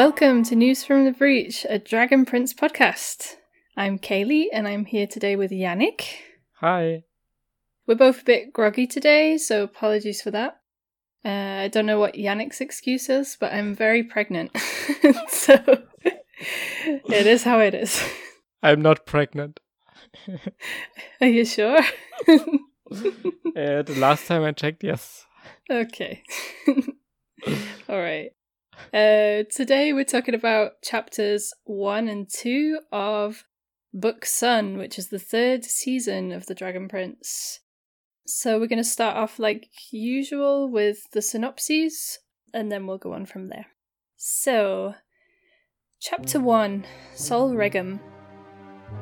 Welcome to News from the Breach, a Dragon Prince podcast. I'm Kaylee and I'm here today with Yannick. Hi. We're both a bit groggy today, so apologies for that. Uh, I don't know what Yannick's excuse is, but I'm very pregnant. so it is how it is. I'm not pregnant. Are you sure? uh, the last time I checked, yes. Okay. All right. Uh, today we're talking about chapters one and two of Book Sun, which is the third season of The Dragon Prince. So we're going to start off like usual with the synopses, and then we'll go on from there. So, chapter one Sol Regem.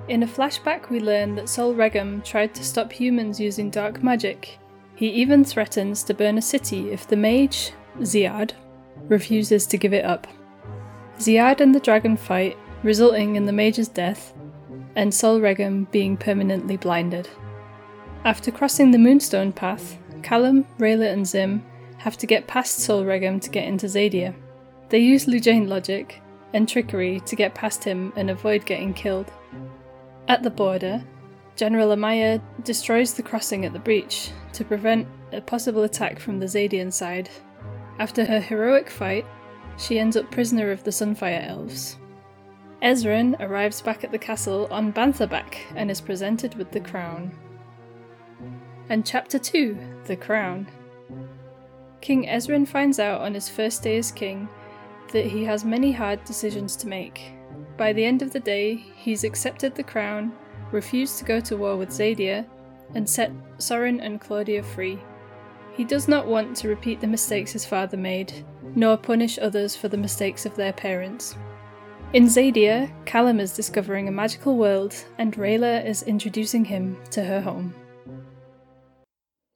In a flashback, we learn that Sol Regem tried to stop humans using dark magic. He even threatens to burn a city if the mage, Ziad, refuses to give it up. Ziad and the dragon fight, resulting in the mage's death, and Sol Regem being permanently blinded. After crossing the Moonstone path, Callum, Rayla, and Zym have to get past Sol Regem to get into Xadia. They use Lujanne logic and trickery to get past him and avoid getting killed. At the border, General Amaya destroys the crossing at the breach to prevent a possible attack from the Xadian side. After her heroic fight, she ends up prisoner of the Sunfire Elves. Ezran arrives back at the castle on Banthabak and is presented with the crown. And Chapter 2 The Crown. King Ezran finds out on his first day as king that he has many hard decisions to make. By the end of the day, he's accepted the crown, refused to go to war with Xadia, and set Soren and Claudia free. He does not want to repeat the mistakes his father made, nor punish others for the mistakes of their parents. In Xadia, Callum is discovering a magical world, and Rayla is introducing him to her home.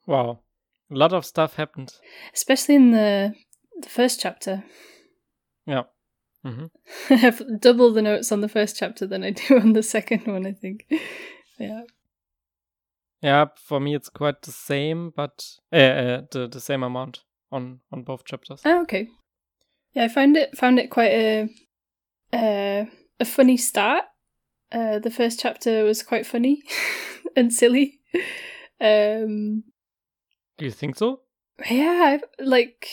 Wow. A lot of stuff happened. Especially in the, the first chapter. Yeah. Mm-hmm. I have double the notes on the first chapter than I do on the second one, I think. yeah. Yeah, for me it's quite the same, but uh, uh, the the same amount on on both chapters. Oh, okay. Yeah, I found it found it quite a uh, a funny start. Uh, the first chapter was quite funny and silly. Um, Do you think so? Yeah, like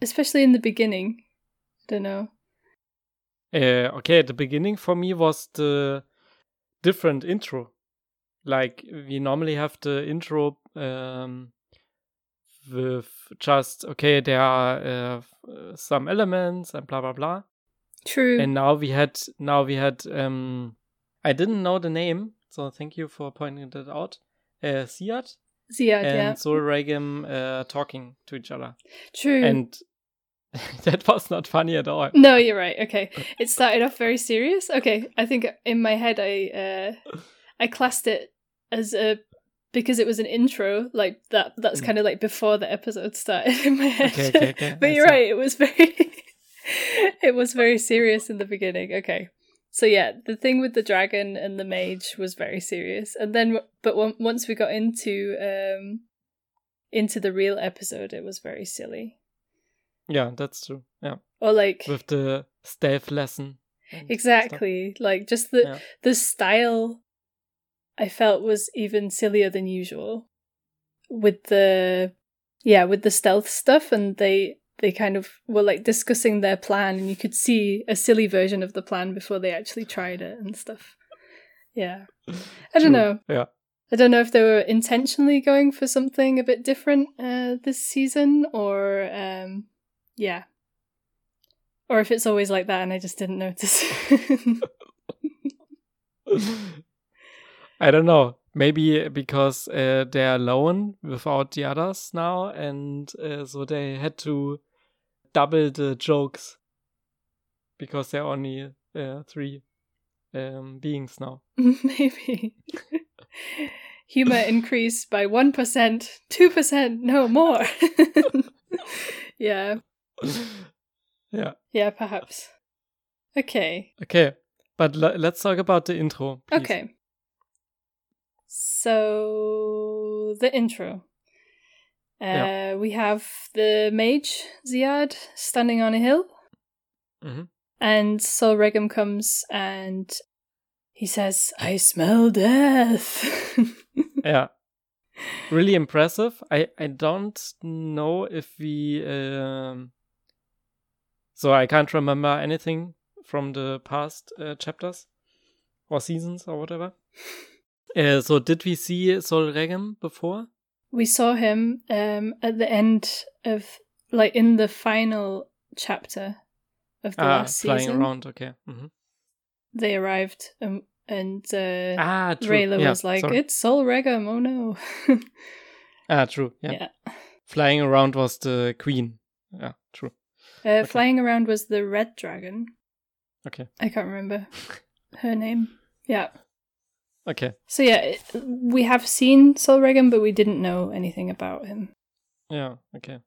especially in the beginning. I don't know. Uh, okay, the beginning for me was the different intro like we normally have the intro um, with just okay there are uh, some elements and blah blah blah. True. And now we had now we had um i didn't know the name so thank you for pointing that out uh Ziad Ziad and yeah. Sol Regem uh talking to each other. True. And that was not funny at all. No you're right okay. It started off very serious. Okay i think in my head i uh i classed it as a because it was an intro like that that's mm. kind of like before the episode started in my head okay, okay, okay. but you're right it was very it was very serious in the beginning okay so yeah the thing with the dragon and the mage was very serious and then but once we got into um into the real episode it was very silly yeah that's true yeah or like with the stealth lesson exactly stuff. like just the yeah. the style I felt was even sillier than usual with the yeah with the stealth stuff and they they kind of were like discussing their plan and you could see a silly version of the plan before they actually tried it and stuff. Yeah. I don't know. Yeah. I don't know if they were intentionally going for something a bit different uh, this season or um yeah. Or if it's always like that and i just didn't notice I don't know. Maybe because uh, they're alone without the others now, and uh, so they had to double the jokes because they're only uh, three um, beings now. Maybe. Humor increased by 1%, 2%, no more. yeah. Yeah. Yeah, perhaps. Okay. Okay. But l- let's talk about the intro. Please. Okay. So the intro. Uh, yeah. We have the mage Ziad standing on a hill. Mhm. And Sol Regem comes and he says, I smell death. Yeah. Really impressive. I I don't know if we um so I can't remember anything from the past uh, chapters or seasons or whatever. Uh, so did we see Sol Regem before? we saw him um, at the end of, like, in the final chapter of the ah, last flying season. around. Okay. hmm They arrived and, and uh, Ah, true. Rayla yeah, was like, sorry. it's Sol Regem, oh no. ah, true. Yeah. yeah. Flying around was the queen. Yeah, true. Uh, Flying around was the red dragon. Okay. I can't remember her name. Yeah. Okay. So yeah, we have seen Sol Regem, but we didn't know anything about him. Yeah, okay.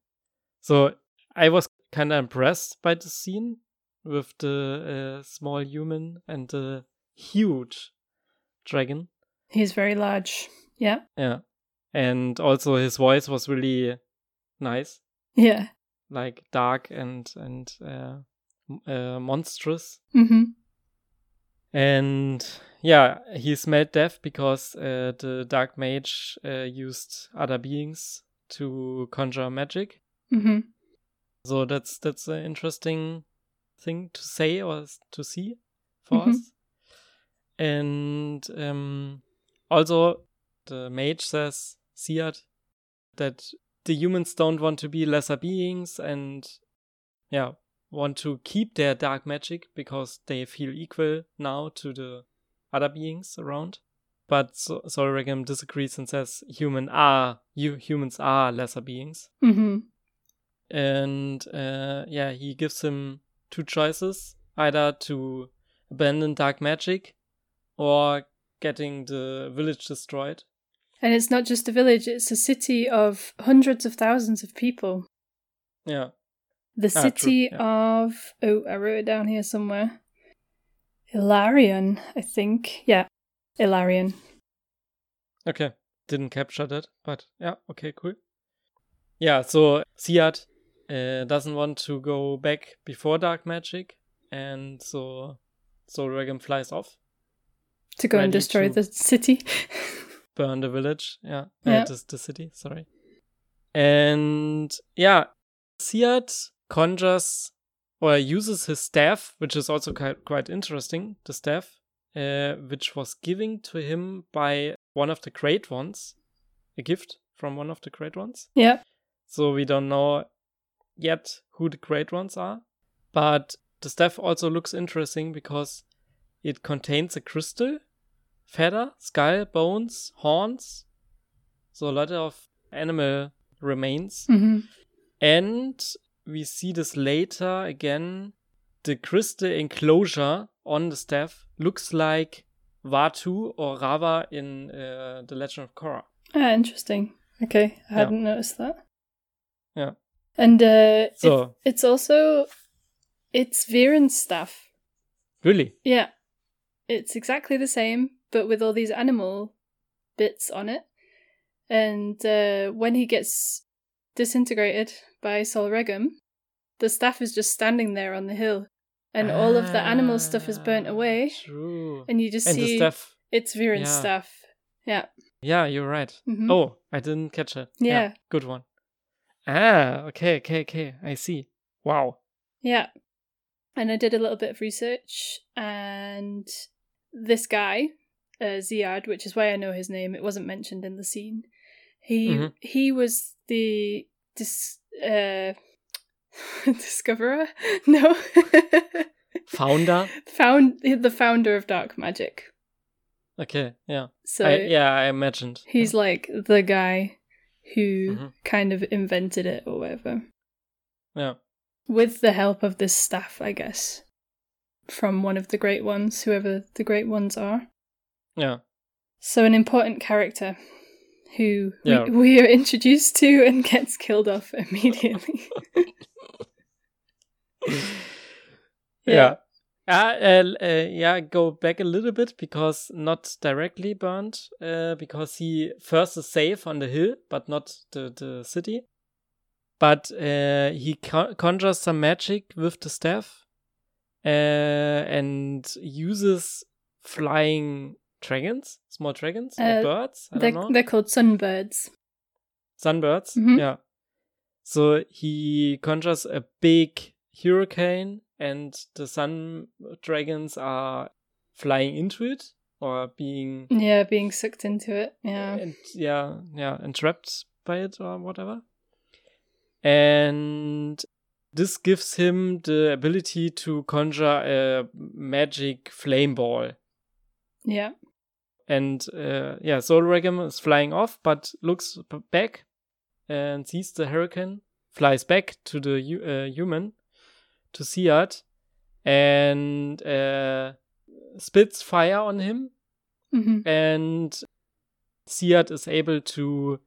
So I was kind of impressed by the scene with the uh, small human and the huge dragon. He's very large. Yeah. Yeah. And also his voice was really nice, Yeah. like dark and and uh, uh, monstrous. Mm-hmm. And yeah, he smelled death because uh, the dark mage uh, used other beings to conjure magic. Mm-hmm. So that's that's an interesting thing to say or to see for Mhm. us. And um, also, the mage says, Siad, that the humans don't want to be lesser beings and, yeah, want to keep their dark magic because they feel equal now to the other beings around. But so- Sol Regem disagrees and says human are you humans are lesser beings Mm-hmm. and uh, yeah, he gives him two choices: either to abandon dark magic or getting the village destroyed. And it's not just a village, it's a city of hundreds of thousands of people. Yeah, The Ah, true, city yeah. of oh, I wrote it down here somewhere. Ilarion, I think. Yeah. Ilarion. okay, didn't capture that, but yeah, okay, cool. Yeah, so Siad uh, doesn't want to go back before dark magic, and so so Regem flies off, To go and destroy the city. burn the village. Yeah, Yeah. Uh, the, the city. Sorry. And yeah, Siad conjures or uses his staff, which is also quite, quite interesting. The staff, uh, which was given to him by one of the great ones, a gift from one of the great ones. yeah. So we don't know yet who the great ones are. But the staff also looks interesting because it contains a crystal, feather, skull, bones, horns. So a lot of animal remains. Mm-hmm. And we see this later again. The crystal enclosure on the staff looks like Vaatu or Raava in uh, The Legend of Korra. Ah, interesting. Okay, I hadn't noticed that. Yeah. And uh, it- it's also it's Viren's stuff. really? Yeah, it's exactly the same, but with all these animal bits on it. And uh, when he gets disintegrated by Sol Regem, the staff is just standing there on the hill, and all of the animal stuff is burnt Ah, away, True. and you just and the see staff. it's Viren's yeah. stuff. Yeah. Yeah, you're right. Mhm. Oh, I didn't catch it. Yeah. Good one. Ah, okay, okay, okay. I see. Wow. Yeah. And I did a little bit of research, and this guy, uh, Ziad, which is why I know his name, it wasn't mentioned in the scene. He Mhm. he was the dis- uh, discoverer. No, Founder? found the founder of dark magic. Okay, yeah. So I, yeah, I imagined. he's like the guy who Mhm. kind of invented it or whatever. Yeah. with the help of this staff, I guess, from one of the great ones, whoever the great ones are. Yeah. So, an important character who Yeah. we, we are introduced to and gets killed off immediately. Yeah. Uh, uh, uh, yeah, go back a little bit because not directly burned, uh, because he first is safe on the hill, but not the, the city. But uh, he con- conjures some magic with the staff, uh, and uses flying dragons, small dragons, Uh, or birds. I They're, don't know. they're called sunbirds. Sunbirds. Mhm. Yeah. So he conjures a big hurricane, and the sun dragons are flying into it or being Yeah, being sucked into it. Yeah. and yeah, yeah, entrapped by it or whatever. And this gives him the ability to conjure a magic flame ball. Yeah. And uh, yeah, Soul is flying off, but looks back and sees the hurricane, flies back to the uh, human, to Siad, and uh, spits fire on him. hmm And Siad is able to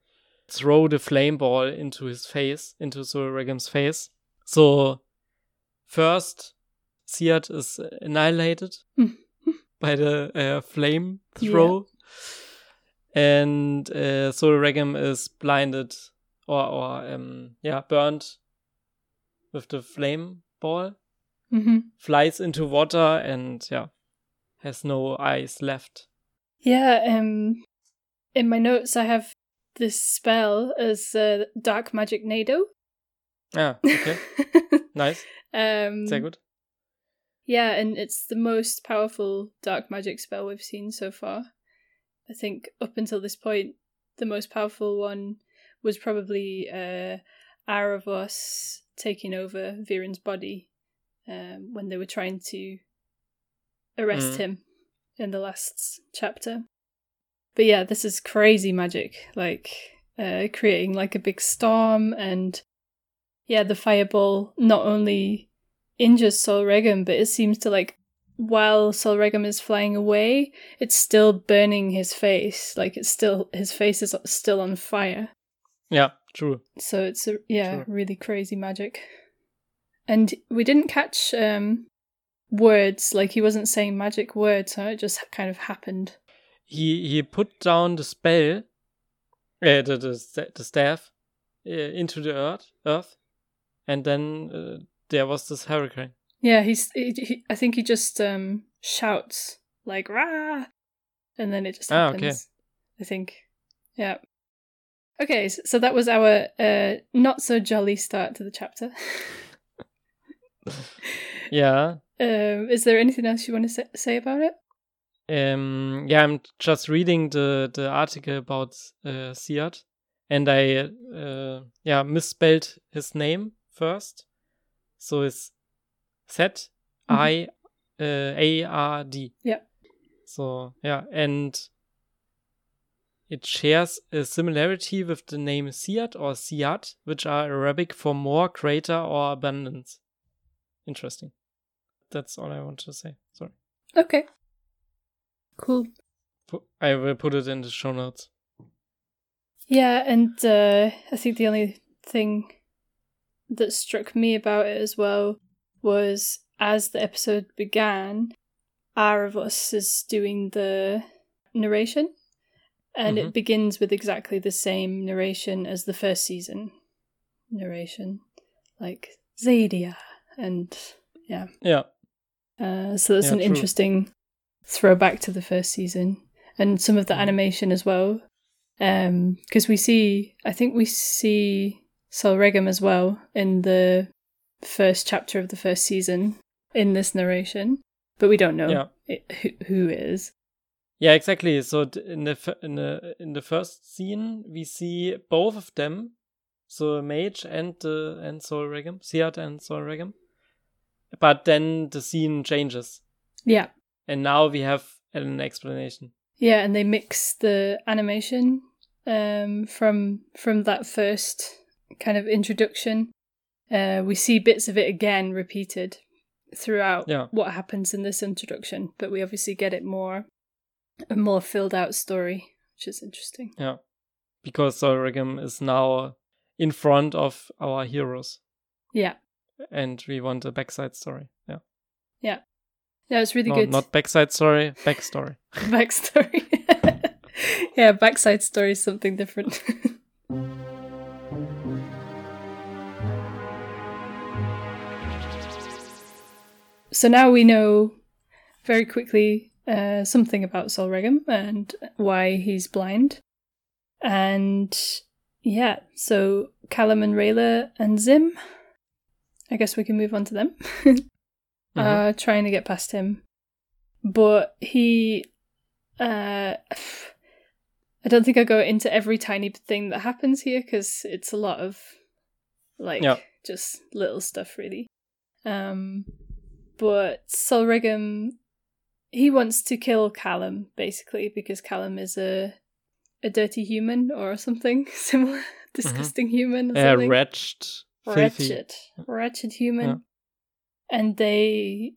throw the flame ball into his face, into Sol Regem's face. So, first, Siad is annihilated by the uh, flame throw. And uh, Regem is blinded or, or um, yeah, burned with the flame ball, hmm flies into water, and yeah, has no eyes left. Yeah. Um, in my notes, I have this spell as uh, Dark Magic Nado. Ah, okay, nice, um, sehr good. Yeah, and it's the most powerful dark magic spell we've seen so far. I think up until this point, the most powerful one was probably uh, Aaravos taking over Viren's body um, when they were trying to arrest Mm. him in the last chapter. But yeah, this is crazy magic, like uh, creating like a big storm, and yeah, the fireball not only injures Sol Regem, but it seems to like while Sol Regem is flying away, it's still burning his face. Like it's still his face is still on fire. Yeah, true. So it's a yeah, Sure. really crazy magic. And we didn't catch um words, like he wasn't saying magic words, so it just kind of happened. He he put down the spell, uh, the the, the staff, uh, into the earth, earth, and then uh, there was this hurricane. Yeah, he's he, he, I think he just um shouts like rah and then it just Ah, happens. okay. I think. Yeah. Okay, so that was our uh not so jolly start to the chapter. Yeah. um is there anything else you want to say, say about it? Um. Yeah. I'm just reading the the article about uh, Siad, and I uh yeah misspelled his name first, so it's Z I uh, A R D. Yeah. So yeah, and it shares a similarity with the name Siad or Siad, which are Arabic for more, greater, or abundance. Interesting. That's all I want to say. Sorry. Okay. Cool. I will put it in the show notes. Yeah, and uh, I think the only thing that struck me about it as well was as the episode began, Aaravos is doing the narration, and Mhm. it begins with exactly the same narration as the first season narration, like Xadia, and yeah. Yeah. Uh, so that's Yeah, an true. interesting throwback to the first season and some of the Mhm. animation as well. Because we see, I think we see Sol Regem as well in the first chapter of the first season in this narration, but we don't know Yeah. it, who, who is. Yeah, exactly. So in the in the in the first scene, we see both of them, so Mage and the and Sol Regem, and Regem. But then the scene changes, Yeah. and now we have an explanation. Yeah, and they mix the animation um, from from that first kind of introduction. Uh, we see bits of it again repeated throughout Yeah. what happens in this introduction, but we obviously get it more a more filled out story, which is interesting. Yeah, because Sol Regem is now in front of our heroes, Yeah, and we want a backside story. Yeah, yeah, yeah, it's really no, good not backside story, backstory. backstory. yeah, backside story is something different. so now we know very quickly uh, something about Sol Regem and why he's blind. And yeah, so Callum and Rayla and Zym, I guess we can move on to them, Mm-hmm. uh, trying to get past him. But he, uh, I don't think I go into every tiny thing that happens here because it's a lot of like Yeah. just little stuff really. Um, but Sol Regem, he wants to kill Callum basically because Callum is a a dirty human or something similar, disgusting human. Or something. wretched, filthy. wretched, wretched human. Yeah. And they,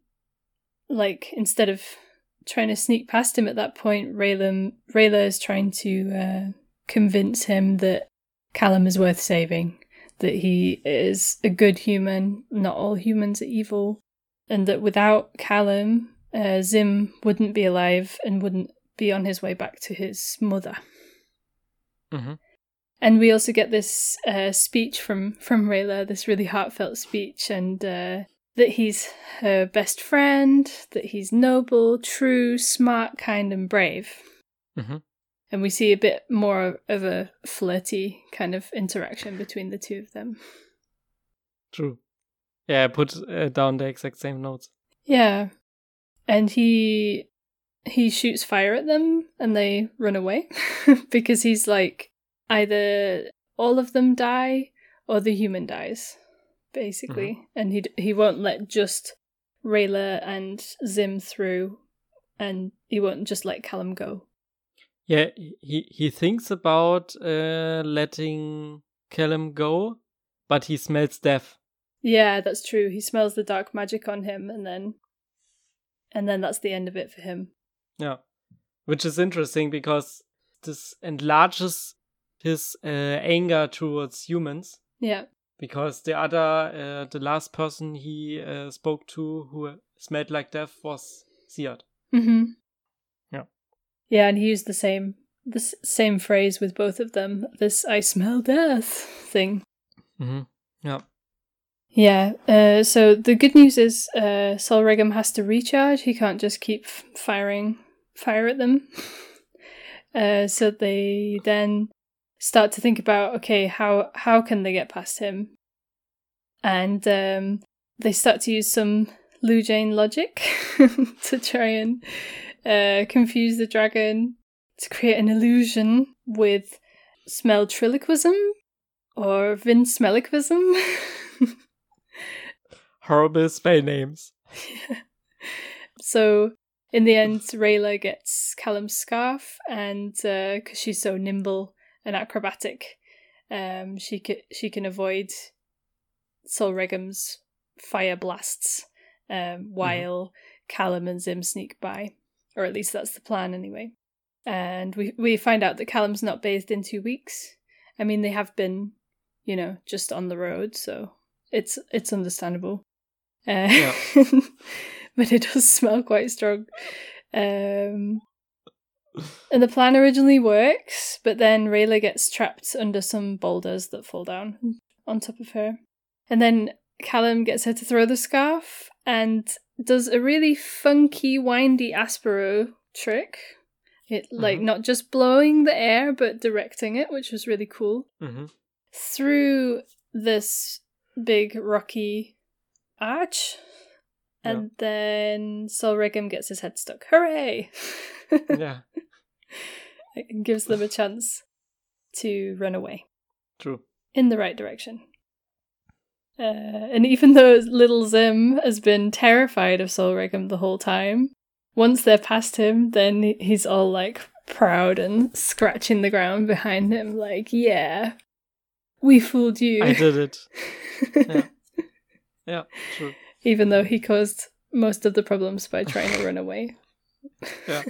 like, instead of trying to sneak past him at that point, Rayla, Rayla is trying to uh, convince him that Callum is worth saving, that he is a good human, not all humans are evil, and that without Callum, uh, Zym wouldn't be alive and wouldn't be on his way back to his mother. Mhm. And we also get this uh, speech from from Rayla, this really heartfelt speech, and uh, that he's her best friend, that he's noble, true, smart, kind, and brave. Mhm. And we see a bit more of a flirty kind of interaction between the two of them. True. Yeah, I put uh, down the exact same notes. Yeah, and he he shoots fire at them, and they run away because he's like either all of them die or the human dies, basically, and he he won't let just Rayla and Zym through, and he won't just let Callum go. Yeah, he he thinks about uh, letting Callum go, but he smells death. Yeah, that's true. He smells the dark magic on him, and then and then that's the end of it for him. Yeah, which is interesting because this enlarges his uh, anger towards humans. Yeah. Because the other, uh, the last person he uh, spoke to who smelled like death was Siad. Mm-hmm. Yeah. Yeah, and he used the same the s- same phrase with both of them. This "I smell death" thing. Mm-hmm. Yeah. Yeah. Uh, so the good news is, uh, Sol Regem has to recharge. He can't just keep f- firing fire at them. uh, so they then start to think about, okay, how how can they get past him? And um, they start to use some Lujanne logic to try and uh, confuse the dragon to create an illusion with smell triloquism or Vinsmelliquism. Horrible spell names. so in the end, Rayla gets Callum's scarf, and because she's so nimble and acrobatic, um, she can she can avoid Sol Regem's fire blasts um, while Callum and Zym sneak by, or at least that's the plan anyway. And we we find out that Callum's not bathed in two weeks. I mean, they have been, you know, just on the road, so it's it's understandable. Uh, Yeah. but it does smell quite strong. Um, and the plan originally works, but then Rayla gets trapped under some boulders that fall down on top of her. And then Callum gets her to throw the scarf and does a really funky, windy Aspiro trick. It like Mhm. not just blowing the air, but directing it, which was really cool Mm-hmm. through this big rocky arch. And then Sol Regem gets his head stuck. Hooray! Yeah, it gives them a chance to run away true. in the right direction. Uh, and even though little Zym has been terrified of Sol Regem the whole time, once they're past him, then he's all like proud and scratching the ground behind him, like, yeah, we fooled you. I did it. Yeah. Yeah, true. even though he caused most of the problems by trying to run away. Yeah.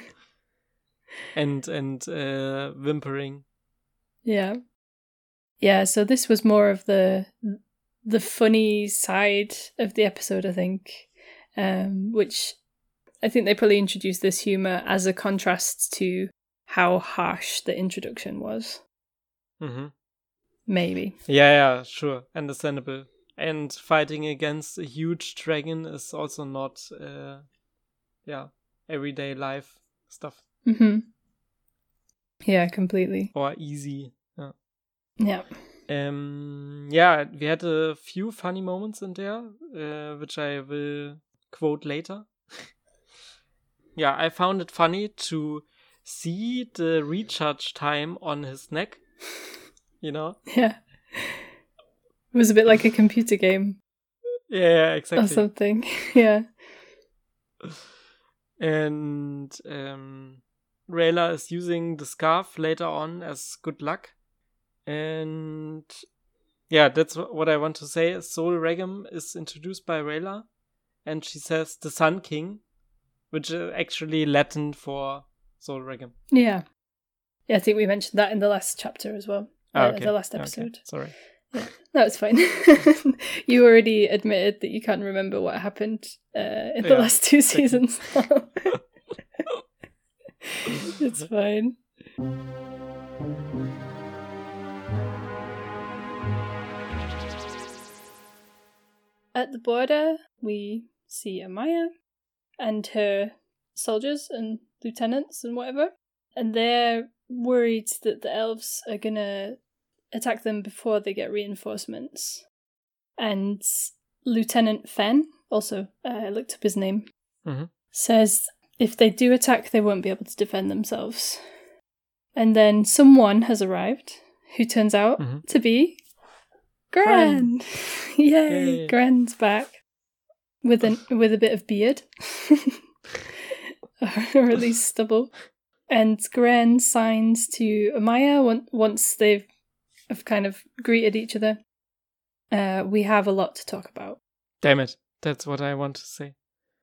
And and uh, whimpering. Yeah. Yeah, so this was more of the the funny side of the episode, I think. Um, which I think they probably introduced this humor as a contrast to how harsh the introduction was. Mm-hmm. Maybe. Yeah, yeah, sure, understandable. And fighting against a huge dragon is also not, uh, yeah, everyday life stuff. Mm-hmm. Yeah, completely. Or easy. Yeah. Yeah. Um, yeah, we had a few funny moments in there, uh, which I will quote later. yeah, I found it funny to see the recharge time on his neck. You know? Yeah. It was a bit like a computer game. Yeah, exactly. Or something. yeah. And um, Rayla is using the scarf later on as good luck. And yeah, that's what I want to say. Sol Regem is introduced by Rayla, and she says the Sun King, which is actually Latin for Sol Regem. Yeah. Yeah, I think we mentioned that in the last chapter as well. Oh, uh, okay. The last Okay, episode. Sorry. It's fine. you already admitted that you can't remember what happened uh, in the Yeah, last two seasons. it's fine. At the border, we see Amaya and her soldiers and lieutenants and whatever, and they're worried that the elves are gonna attack them before they get reinforcements. And Lieutenant Fen, also uh, I looked up his name, Mhm. says if they do attack, they won't be able to defend themselves. And then someone has arrived who turns out Mhm. to be Gren. Yay, Yay. Gren's back with an with a bit of beard, or at least stubble. And Gren signs to Amaya once they've have kind of greeted each other. Uh, we have a lot to talk about. Damn it. That's what I want to say.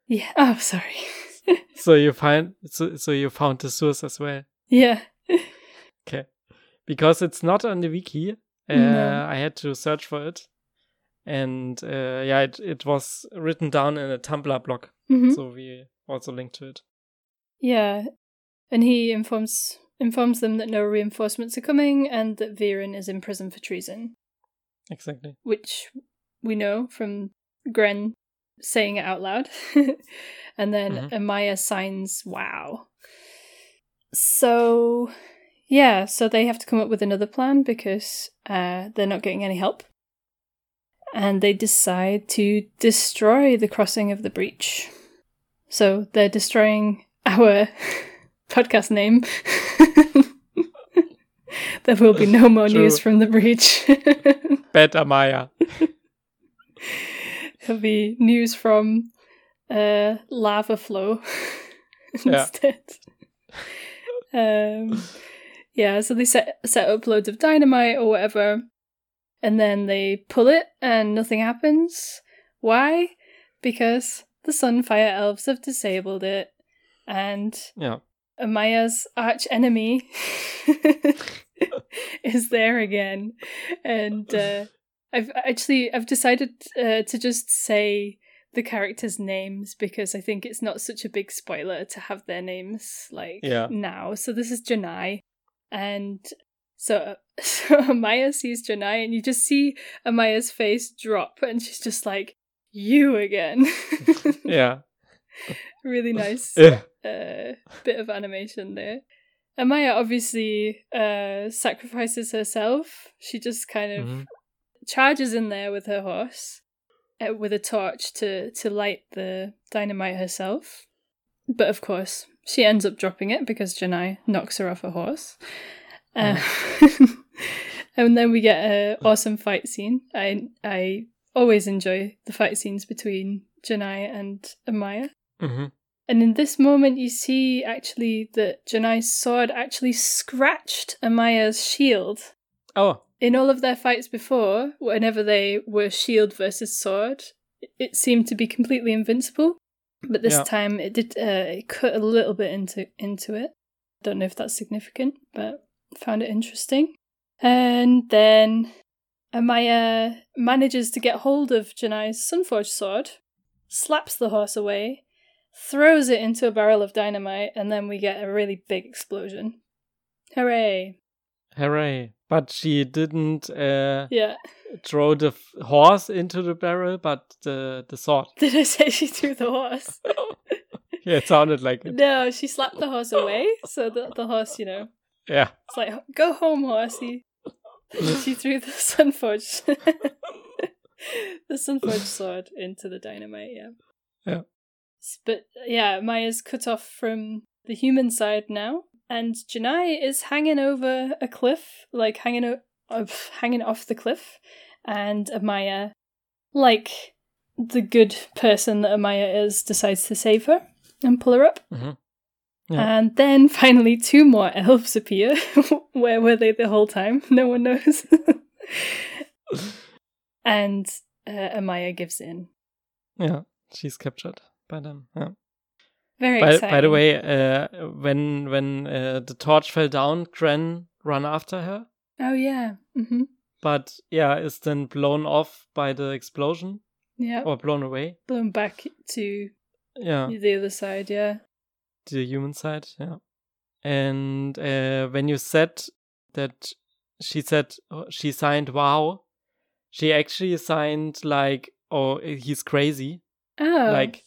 Yeah. Oh, sorry. So you find so, so you found the source as well. yeah. Okay. Because it's not on the wiki. Uh, No. I had to search for it. And uh, yeah, it, it was written down in a Tumblr blog. Mhm. So we also linked to it. Yeah. And he informs informs them that no reinforcements are coming and that Viren is in prison for treason, Exactly. which we know from Gren saying it out loud. and then Mhm. Amaya signs wow. So yeah, so they have to come up with another plan because uh, they're not getting any help. And they decide to destroy the crossing of the breach. So they're destroying our podcast name. there will be no more True. news from the breach. Better Maya. It'll be news from uh, lava flow instead. um, yeah, so they set set up loads of dynamite or whatever, and then they pull it and nothing happens. Why? Because the Sunfire Elves have disabled it, and Yeah. Amaya's arch enemy is there again, and uh, I've actually I've decided uh, to just say the characters' names because I think it's not such a big spoiler to have their names like Yeah. now. So this is Janai, and so so Amaya sees Janai, and you just see Amaya's face drop, and she's just like, "You again." Yeah. really nice Eh. Uh, bit of animation there. Amaya obviously uh, sacrifices herself. She just kind of Mhm. charges in there with her horse, uh, with a torch to to light the dynamite herself. But of course, she ends up dropping it because Janai knocks her off her horse. Uh, and then we get a awesome fight scene. I I always enjoy the fight scenes between Janai and Amaya. Mhm. And in this moment, you see actually that Janai's sword actually scratched Amaya's shield. Oh. In all of their fights before, whenever they were shield versus sword, it seemed to be completely invincible. But this Yeah. time, it did uh, it cut a little bit into into it. Don't know if that's significant, but found it interesting. And then Amaya manages to get hold of Janai's Sunforged sword, slaps the horse away, throws it into a barrel of dynamite, and then we get a really big explosion. Hooray! Hooray. But she didn't uh, Yeah. throw the f- horse into the barrel, but the the sword. Did I say she threw the horse? Yeah, it sounded like it. no, she slapped the horse away so that the horse, you know, Yeah. it's like, go home, horsey. she threw the sunforge, the sunforge sword into the dynamite. Yeah. Yeah. But yeah, Maya's cut off from the human side now, and Janai is hanging over a cliff, like hanging o- of hanging off the cliff, and Amaya, like the good person that Amaya is, decides to save her and pull her up. Mhm. Yeah. And then finally, two more elves appear. Where were they the whole time? No one knows. and uh, Amaya gives in. Yeah. She's captured by them. Yeah. Very By, exciting. by the way, uh, when when uh, the torch fell down, Gren ran after her, Oh yeah. hmm but yeah, is then blown off by the explosion Yeah. or blown away. Blown back to Yeah, the other side. Yeah. the human side. Yeah, and uh, when you said that she said uh, she signed "Wow," she actually signed like "Oh, he's crazy," Oh. like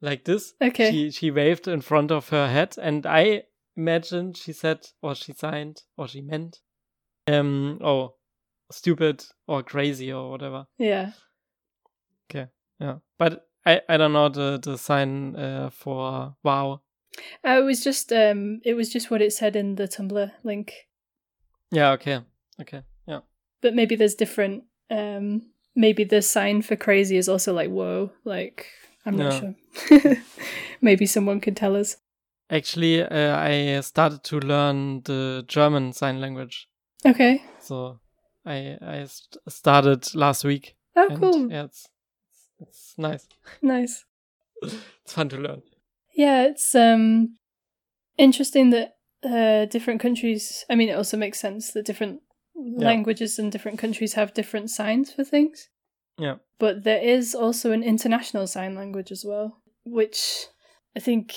like this. Okay. She she waved in front of her head, and I imagined she said or she signed or she meant, um, oh, stupid or crazy or whatever. yeah. Okay. Yeah, but I I don't know the the sign uh, for wow. Uh, it was just um. It was just what it said in the Tumblr link. Yeah. Okay. Okay. Yeah. But maybe there's different. Um. Maybe the sign for crazy is also like whoa. Like I'm not Yeah. sure. maybe someone could tell us. Actually, uh, I started to learn the German sign language. Okay. So I I st- started last week. Oh, cool. Yeah, it's it's nice. Nice. It's fun to learn. Yeah, it's um interesting that uh different countries I mean it also makes sense that different languages and different countries have different signs for things. Yeah. But there is also an international sign language as well, which I think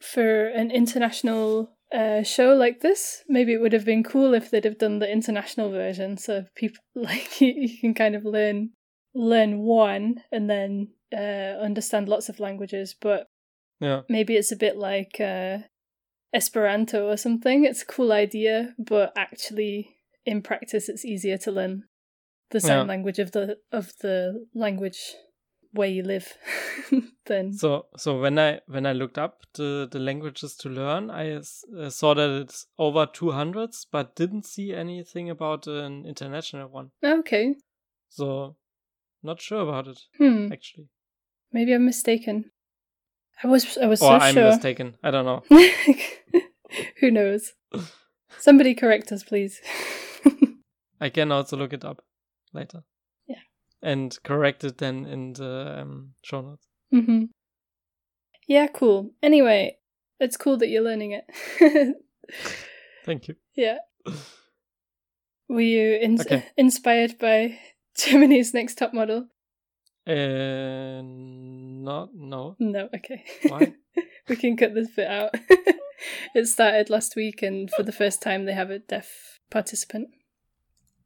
for an international uh, show like this, maybe it would have been cool if they'd have done the international version, so people like you, you can kind of learn learn one and then uh, understand lots of languages. But Yeah. maybe it's a bit like uh, Esperanto or something. It's a cool idea, but actually in practice, it's easier to learn the sign Yeah. language of the of the language where you live than So so when I when I looked up the the languages to learn, i uh, saw that it's over two hundreds, but didn't see anything about an international one. okay. So not sure about it Hmm. actually. Maybe I'm mistaken. I was I was or so I'm sure. mistaken. I don't know. Who knows? Somebody correct us, please. I can also look it up later. Yeah. And correct it then in the um, show notes. hmm Yeah, cool. Anyway, it's cool that you're learning it. Thank you. yeah. Were you in- Okay. inspired by Germany's Next Top Model? Uh, not no. No, okay. Why? we can cut this bit out. it started last week, and for the first time, they have a deaf participant.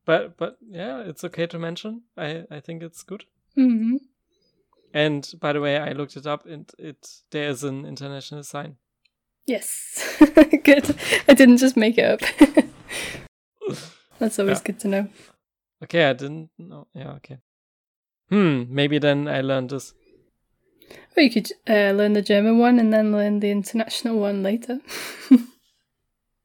But but yeah, it's okay to mention. I I think it's good. hmm And by the way, I looked it up, and it there is an international sign. Yes. good. I didn't just make it up. That's always Yeah. good to know. Okay, I didn't know. Yeah, okay. Hmm, maybe then I learned this. Or you could uh, learn the German one and then learn the international one later.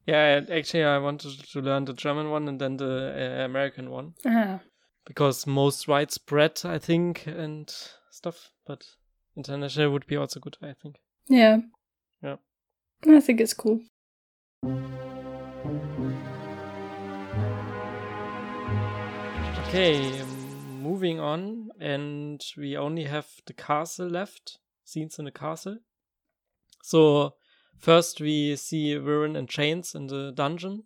Yeah, actually, I wanted to learn the German one and then the uh, American one ah, because most widespread, I think, and stuff. But international would be also good, I think. yeah. Yeah. I think it's cool. Okay, moving on, and we only have the castle left. Scenes in the castle. So first we see Viren in chains in the dungeon,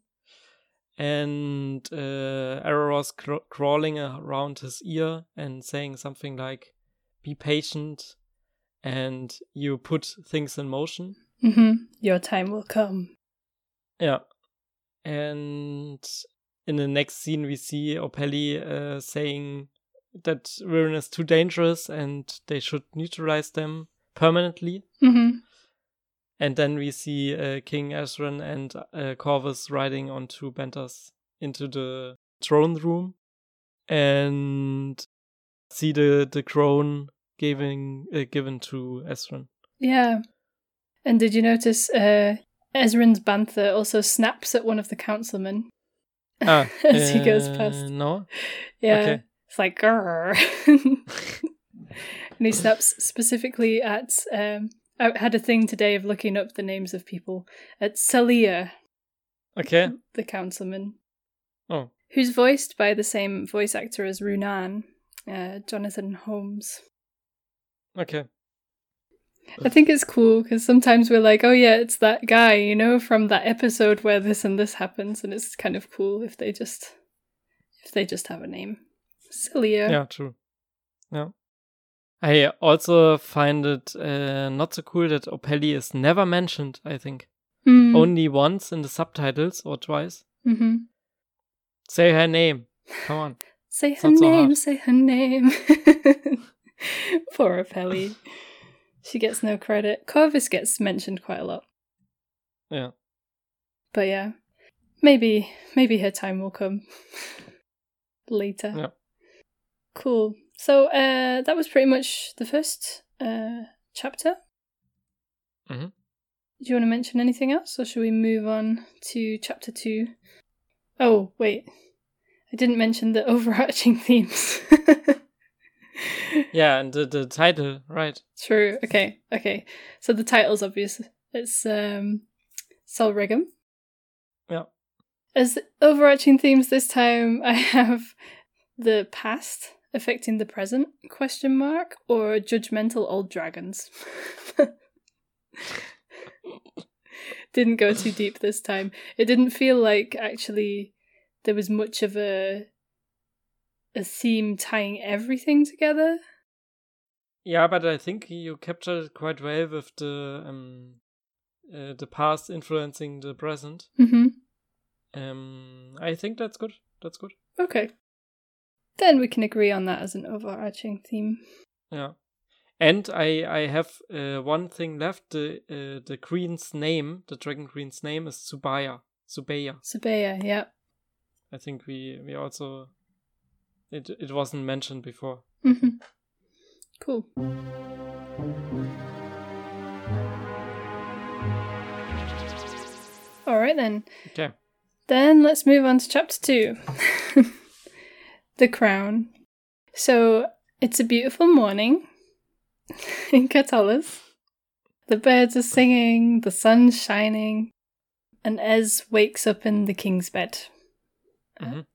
and uh, Aaravos cr- crawling around his ear and saying something like, "Be patient, and you put things in motion." hmm Your time will come. Yeah. And in the next scene, we see Opeli uh, saying that Viren is too dangerous and they should neutralize them permanently. Mm-hmm. And then we see uh, King Ezran and uh, Corvus riding onto banthers into the throne room and see the, the crown giving, uh, given to Ezran. Yeah. And did you notice uh, banther also snaps at one of the councilmen Ah, as he goes uh, past? No. Yeah. Okay. It's like, grrr. and he snaps specifically at. Um, I had a thing today of looking up the names of people. At Salia, Okay. the councilman, Oh. who's voiced by the same voice actor as Runaan, uh, Jonathan Holmes. Okay. I think it's cool because sometimes we're like, oh yeah, it's that guy, you know, from that episode where this and this happens, and it's kind of cool if they just if they just have a name. Celia. Yeah, true. Yeah. I also find it uh, not so cool that Opeli is never mentioned, I think. Mm. Only once in the subtitles or twice. hmm Say her name. Come on. Say her not so name, say her name. Poor Opeli. She gets no credit. Corvus gets mentioned quite a lot. Yeah. But yeah. Maybe maybe her time will come later. Yeah. Cool. So uh that was pretty much the first uh chapter. Mhm. Do you want to mention anything else or should we move on to chapter 2? Oh, wait. I didn't mention the overarching themes. Yeah, and the, the title, right. True. Okay. Okay. So the title's obvious. It's um Sol Regem. Yeah. As overarching themes this time, I have the past affecting the present question mark or judgmental old dragons. didn't go too deep this time. It didn't feel like actually there was much of a a theme tying everything together. Yeah, but I think you captured it quite well with the um, uh, the past influencing the present. Mm-hmm. Um, I think that's good. That's good. Okay. Then we can agree on that as an overarching theme. Yeah. And I I have uh, one thing left. The uh, the queen's name, the dragon queen's name is Zubeia. Zubeia. Zubeia, yeah. I think we we also it it wasn't mentioned before. Mm-hmm. Cool. All right then. Okay. Then let's move on to chapter two The Crown. So it's a beautiful morning in Katolis. The birds are singing, the sun's shining, and Ez wakes up in the king's bed. Mhm.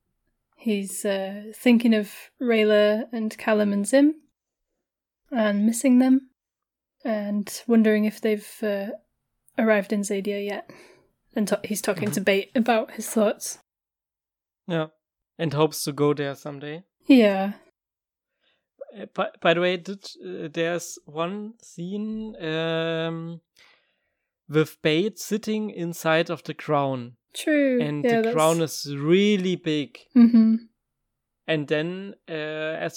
He's uh, thinking of Rayla and Callum and Zym and missing them and wondering if they've uh, arrived in Xadia yet. And ta- he's talking to Bait about his thoughts. Yeah. And hopes to go there someday. Yeah. Uh, By, by the way, did, uh, there's one scene um, with Bait sitting inside of the crown, True. and yeah, the crown is really big. Mm-hmm. And then uh,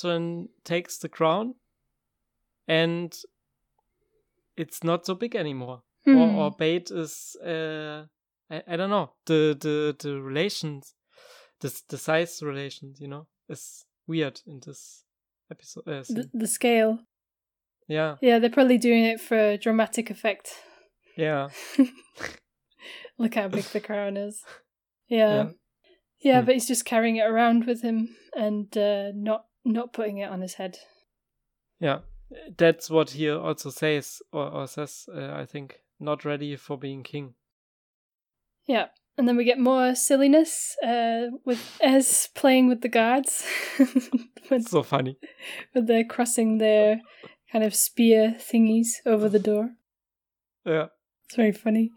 takes the crown, and it's not so big anymore. Hmm. Or, or Bait is, uh, I, I don't know, the the the relations, the the size relations, you know, is weird in this episode. Uh, the, the scale. yeah, Yeah, they're probably doing it for dramatic effect. yeah. Look how big the crown is. Yeah. Yeah. Yeah, Hmm. but he's just carrying it around with him and uh, not not putting it on his head. Yeah, that's what he also says or, or says. Uh, I think not ready for being king. Yeah. And then we get more silliness uh, with Ez playing with the guards when, so funny. when they're crossing their kind of spear thingies over the door. Yeah, It's very funny.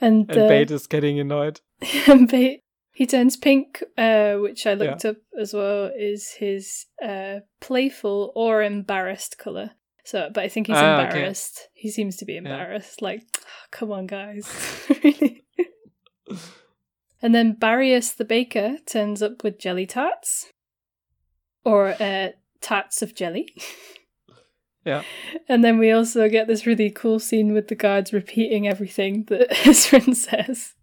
And, and uh, Bait is getting annoyed. and Bait, he turns pink, uh, which I looked up as well, is his uh, playful or embarrassed color. So, but I think he's Ah, okay. embarrassed. He seems to be embarrassed. Like, come on, guys, really. And then Barius the baker turns up with jelly tarts. Or uh, tarts of jelly. Yeah. And then we also get this really cool scene with the guards repeating everything that Ezran says.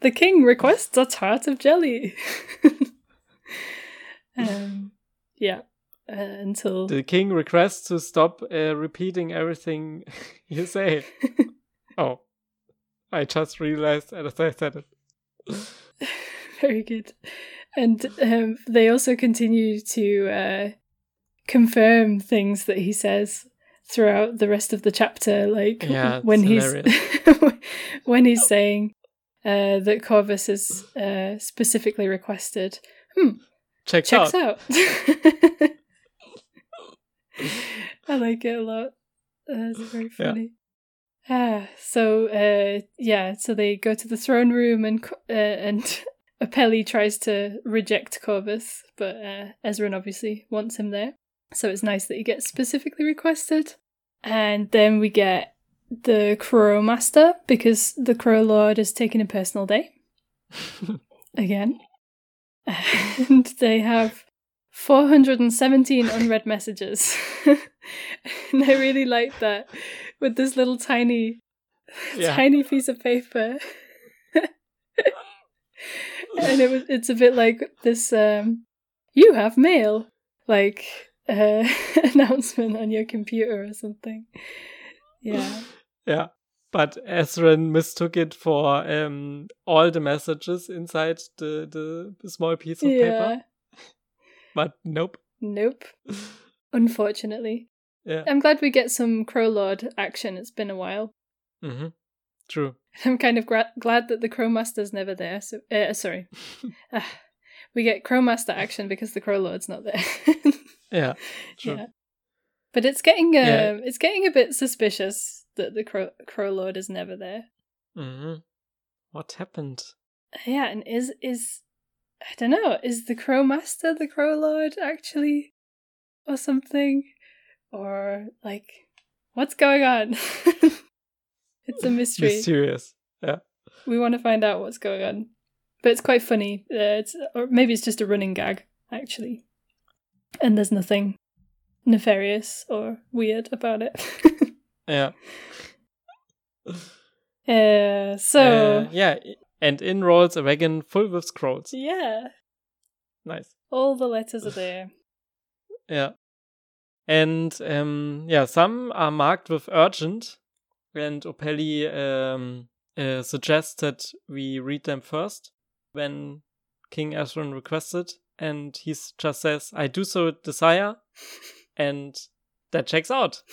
The king requests a tart of jelly. um, yeah. Uh, until The king requests to stop uh, repeating everything you say. oh, I just realized as I said it. very good. And um, they also continue to uh, confirm things that he says throughout the rest of the chapter, like Yeah, when he's when he's saying uh, that Corvus is uh, specifically requested. Hmm, Checks, checks out. out. I like it a lot. That's very funny. Ah, so uh, yeah, so they go to the throne room and uh, and Opeli tries to reject Corvus, but uh, Ezran obviously wants him there. So it's nice that he gets specifically requested. And then we get the Crow Master because the Crow Lord is taking a personal day again. And they have 417 unread messages. and I really like that with this little tiny, Yeah. tiny piece of paper. and it was it's a bit like this um you have mail like uh announcement on your computer or something. Yeah. Yeah. But Ezran mistook it for um, all the messages inside the, the small piece of yeah. paper. But nope. Nope. Unfortunately. Yeah. I'm glad we get some Crow Lord action. It's been a while. hmm True. I'm kind of gra- glad that the Crow Master's never there. So, uh, sorry, Ah, we get Crow Master action because the Crow Lord's not there. Yeah. True. yeah, but it's getting um, Yeah. it's getting a bit suspicious that the Crow Crow Lord is never there. hmm What happened? Yeah, and is is I don't know. Is the Crow Master the Crow Lord actually, or something, or like what's going on? it's a mystery. Mysterious. Yeah. We want to find out what's going on, but it's quite funny. Uh, it's or maybe it's just a running gag actually, and there's nothing nefarious or weird about it. Yeah. uh, so Uh, yeah. And in rolls a wagon full with scrolls. yeah, Nice. all the letters are there. Yeah. And um, yeah, some are marked with urgent, and Opeli um, uh, suggests that we read them first when King Ezran requested, and he just says, "I do so desire," and that checks out.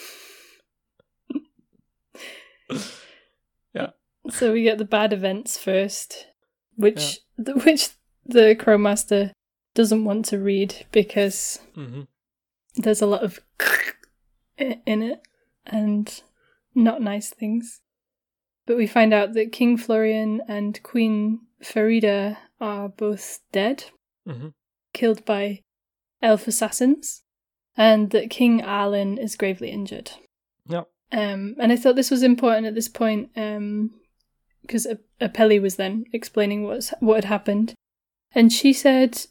Yeah. So we get the bad events first, which the, which the Crowmaster doesn't want to read because hmm there's a lot of in it and not nice things. But we find out that King Florian and Queen Fareeda are both dead, hmm killed by elf assassins, and that King Arlen is gravely injured. Yeah. Um, and I thought this was important at this point um, because Opeli was then explaining what's, what had happened. And she said,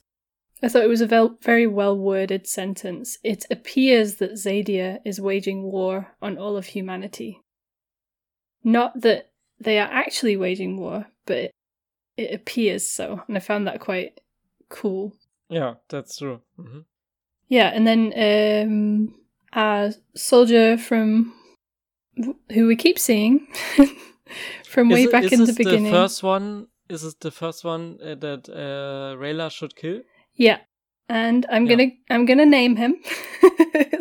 I thought it was a vel- very well worded sentence. It appears that Xadia is waging war on all of humanity. Not that they are actually waging war, but it, it appears so. And I found that quite cool. Yeah, that's true. hmm Yeah, and then um, a soldier from who we keep seeing from way is, back is in the beginning. the first one? Is it the first one uh, that uh, Rayla should kill? Yeah, and I'm Yeah. gonna I'm gonna name him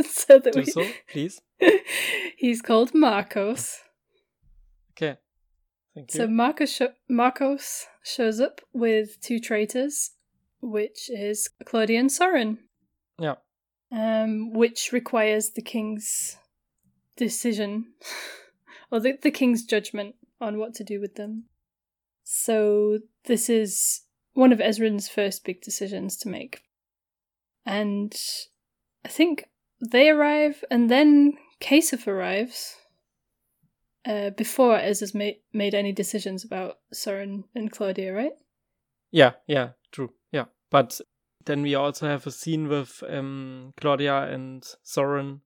so that Do we. so, please. He's called Marcos. Okay. Thank you. So Marcos sho- Marcos shows up with two traitors, which is Claudia and Soren. yeah. um, which requires the king's decision or the, the king's judgment on what to do with them. So this is one of Ezran's first big decisions to make. And I think they arrive and then Kasef arrives. uh, before Ezra's made made any decisions about Soren and Claudia, right? Yeah, yeah, true. Yeah, but then we also have a scene with um, Claudia and Soren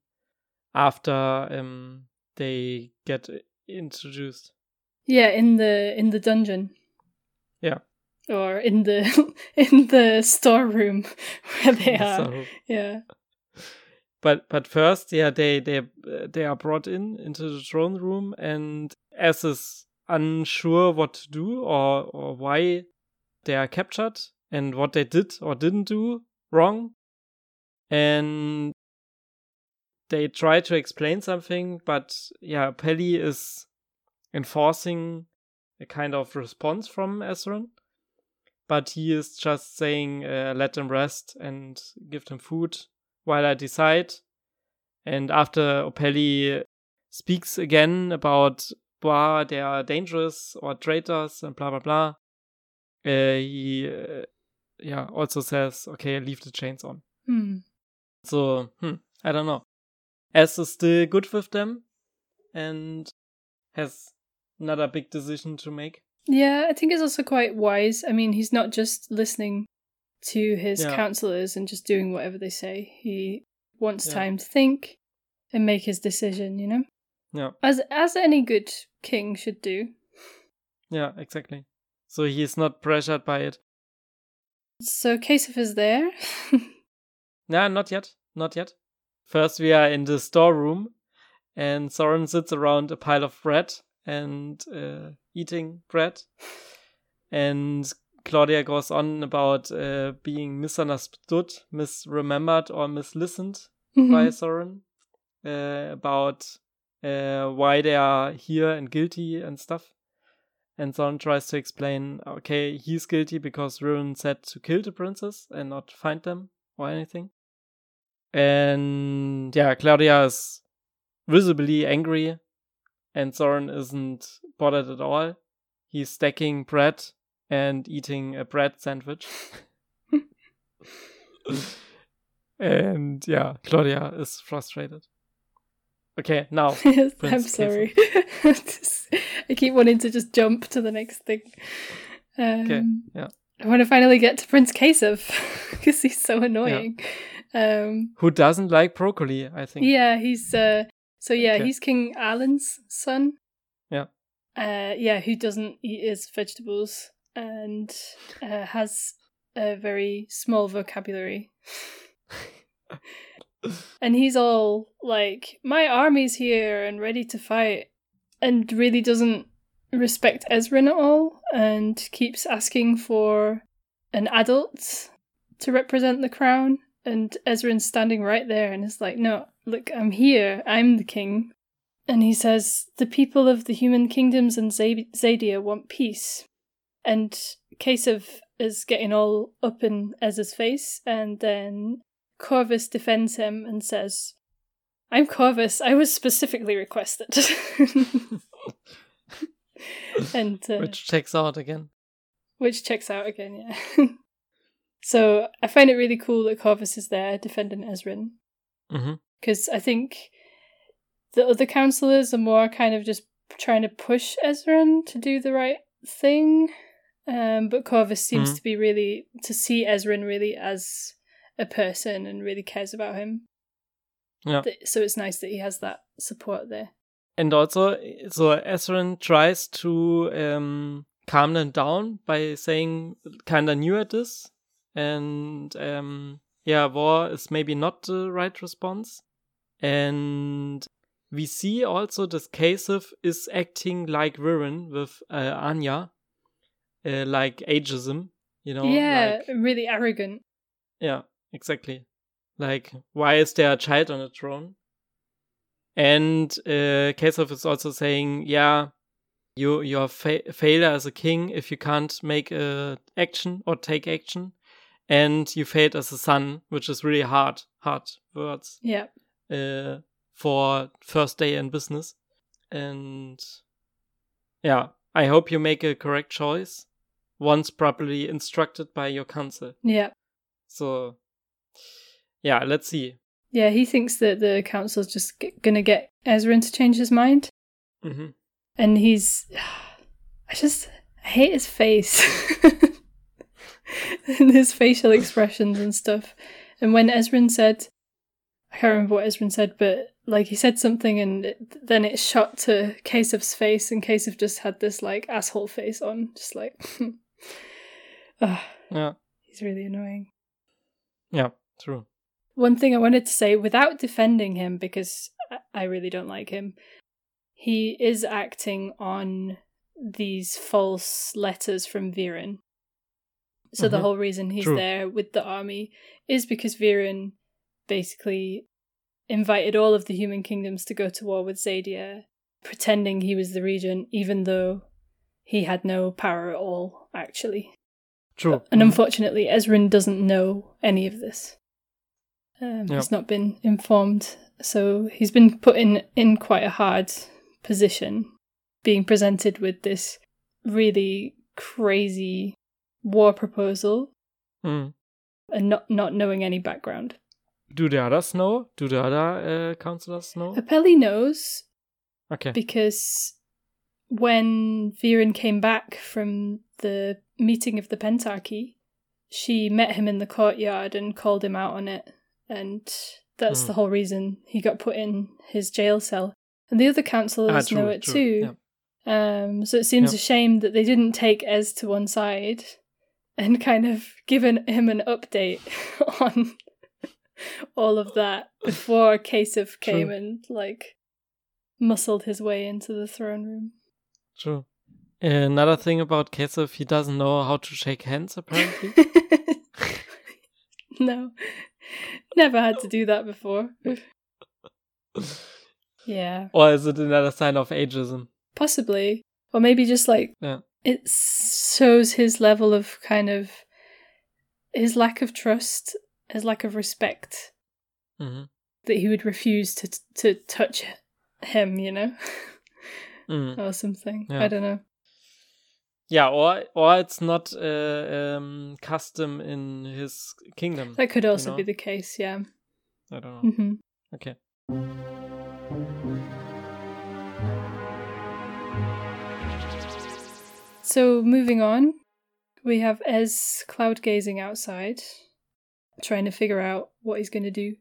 after um, they get introduced. Yeah, in the in the dungeon. Or in the in the storeroom where they are. So, Yeah. but but first, yeah, they they they are brought in into the throne room, and as is unsure what to do or or why they are captured and what they did or didn't do wrong, and they try to explain something, but yeah, Pelly is enforcing a kind of response from Ezran. But he is just saying, uh, let them rest and give them food while I decide. And after Opeli speaks again about blah, they are dangerous or traitors and blah blah blah, uh, he uh, yeah also says, okay, leave the chains on. Hmm. So hmm, I don't know. S is still good with them and has another big decision to make. Yeah, I think it's also quite wise. I mean, he's not just listening to his Yeah. counselors and just doing whatever they say. He wants Yeah. time to think and make his decision, you know? Yeah, As as any good king should do. yeah, exactly. So he is not pressured by it. So Kasef is there. Nah, not yet. Not yet. First, we are in the storeroom, and Soren sits around a pile of bread and uh, eating bread. And Claudia goes on about uh, being misunderstood, misremembered, or mislistened by Mhm. Soren uh, about uh, why they are here and guilty and stuff. And Soren tries to explain, okay, he's guilty because Riven said to kill the princess and not find them or anything. And yeah, Claudia is visibly angry, and Soren isn't bothered at all. He's stacking bread and eating a bread sandwich. and yeah, Claudia is frustrated. Okay, now I'm sorry. I keep wanting to just jump to the next thing. Um, yeah. I want to finally get to Prince Kasef because he's so annoying. Um, who doesn't like broccoli? I think. yeah, he's uh, so yeah, Okay. he's King Alan's son. Yeah. Uh, yeah, who doesn't eat his vegetables and uh, has a very small vocabulary. and he's all like, "My army's here and ready to fight," and really doesn't respect Ezran at all, and keeps asking for an adult to represent the crown. And Ezran's standing right there and is like, "No, look, I'm here. I'm the king." And he says, "The people of the human kingdoms and Xadia want peace." And Kasef is getting all up in Ezra's face, and then Corvus defends him and says, I'm Corvus. I was specifically requested. and uh, Which checks out again. which checks out again, yeah. so I find it really cool that Corvus is there defending Ezran hmm because I think the other counselors are more kind of just trying to push Ezran to do the right thing. Um, but Corvus seems Mhm. to be really to see Ezran really as a person and really cares about him. Yeah. So it's nice that he has that support there. And also, so Ezran tries to um, calm them down by saying kind of new at this, and um, yeah, war is maybe not the right response. And we see also that Kasef is acting like Viren with uh, Aanya, uh, like ageism, you know? yeah, like- really arrogant. Yeah, exactly. Like, why is there a child on the throne? And uh, Kasef is also saying, yeah, you you're fa- failure as a king if you can't make a action or take action, and you failed as a son, which is really hard, hard words Yeah. Uh, for first day in business. And yeah, I hope you make a correct choice once properly instructed by your council. Yeah. So, yeah, let's see. Yeah, he thinks that the council's just g- gonna get Ezran to change his mind. hmm and he's. I just I hate his face and his facial expressions and stuff. And when Ezran said, I can't remember what Ezran said, but like he said something and it, then it shot to Kasef's face, and Kasef just had this like asshole face on, just like. yeah. He's really annoying. Yeah, true. One thing I wanted to say without defending him, because I really don't like him, he is acting on these false letters from Viren. So mm-hmm. the whole reason he's True. there with the army is because Viren basically invited all of the human kingdoms to go to war with Xadia, pretending he was the regent, even though he had no power at all, actually. True. And unfortunately, Ezran doesn't know any of this. Um, yep. He's not been informed, so he's been put in, in quite a hard position, being presented with this really crazy war proposal mm. and not, not knowing any background. Do the others know? Do the other uh, counselors know? Opeli knows. Okay. Because when Viren came back from the meeting of the Pentarchy, she met him in the courtyard and called him out on it. And that's mm. the whole reason he got put in his jail cell. And the other counselors ah, true, know it true. too. Yeah. Um, so it seems yeah. a shame that they didn't take Ez to one side and kind of given him an update on all of that before Kasef came true. and like muscled his way into the throne room. True. Another thing about Kasef, he doesn't know how to shake hands, apparently. no. Never had to do that before. yeah. Or is it another sign of ageism? Possibly. Or maybe just like yeah. it shows his level of kind of his lack of trust, his lack of respect. Mm-hmm. That he would refuse to to touch him, you know? mm. or something. Yeah. I don't know. Yeah, or or it's not uh, um, custom in his kingdom. That could also you know? be the case. Yeah. I don't know. Mm-hmm. Okay. So moving on, we have Ez cloud gazing outside, trying to figure out what he's going to do.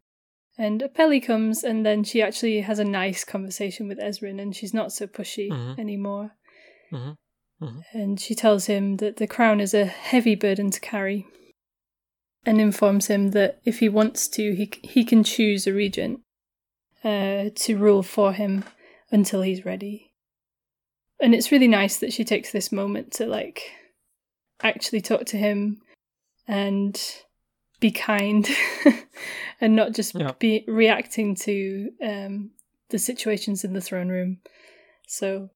And Opeli comes, and then she actually has a nice conversation with Ezran, and she's not so pushy mm-hmm. anymore. Mm-hmm. Mm-hmm. And she tells him that the crown is a heavy burden to carry, and informs him that if he wants to, he he can choose a regent uh, to rule for him until he's ready. And it's really nice that she takes this moment to like actually talk to him and be kind and not just yeah. be reacting to um, the situations in the throne room. So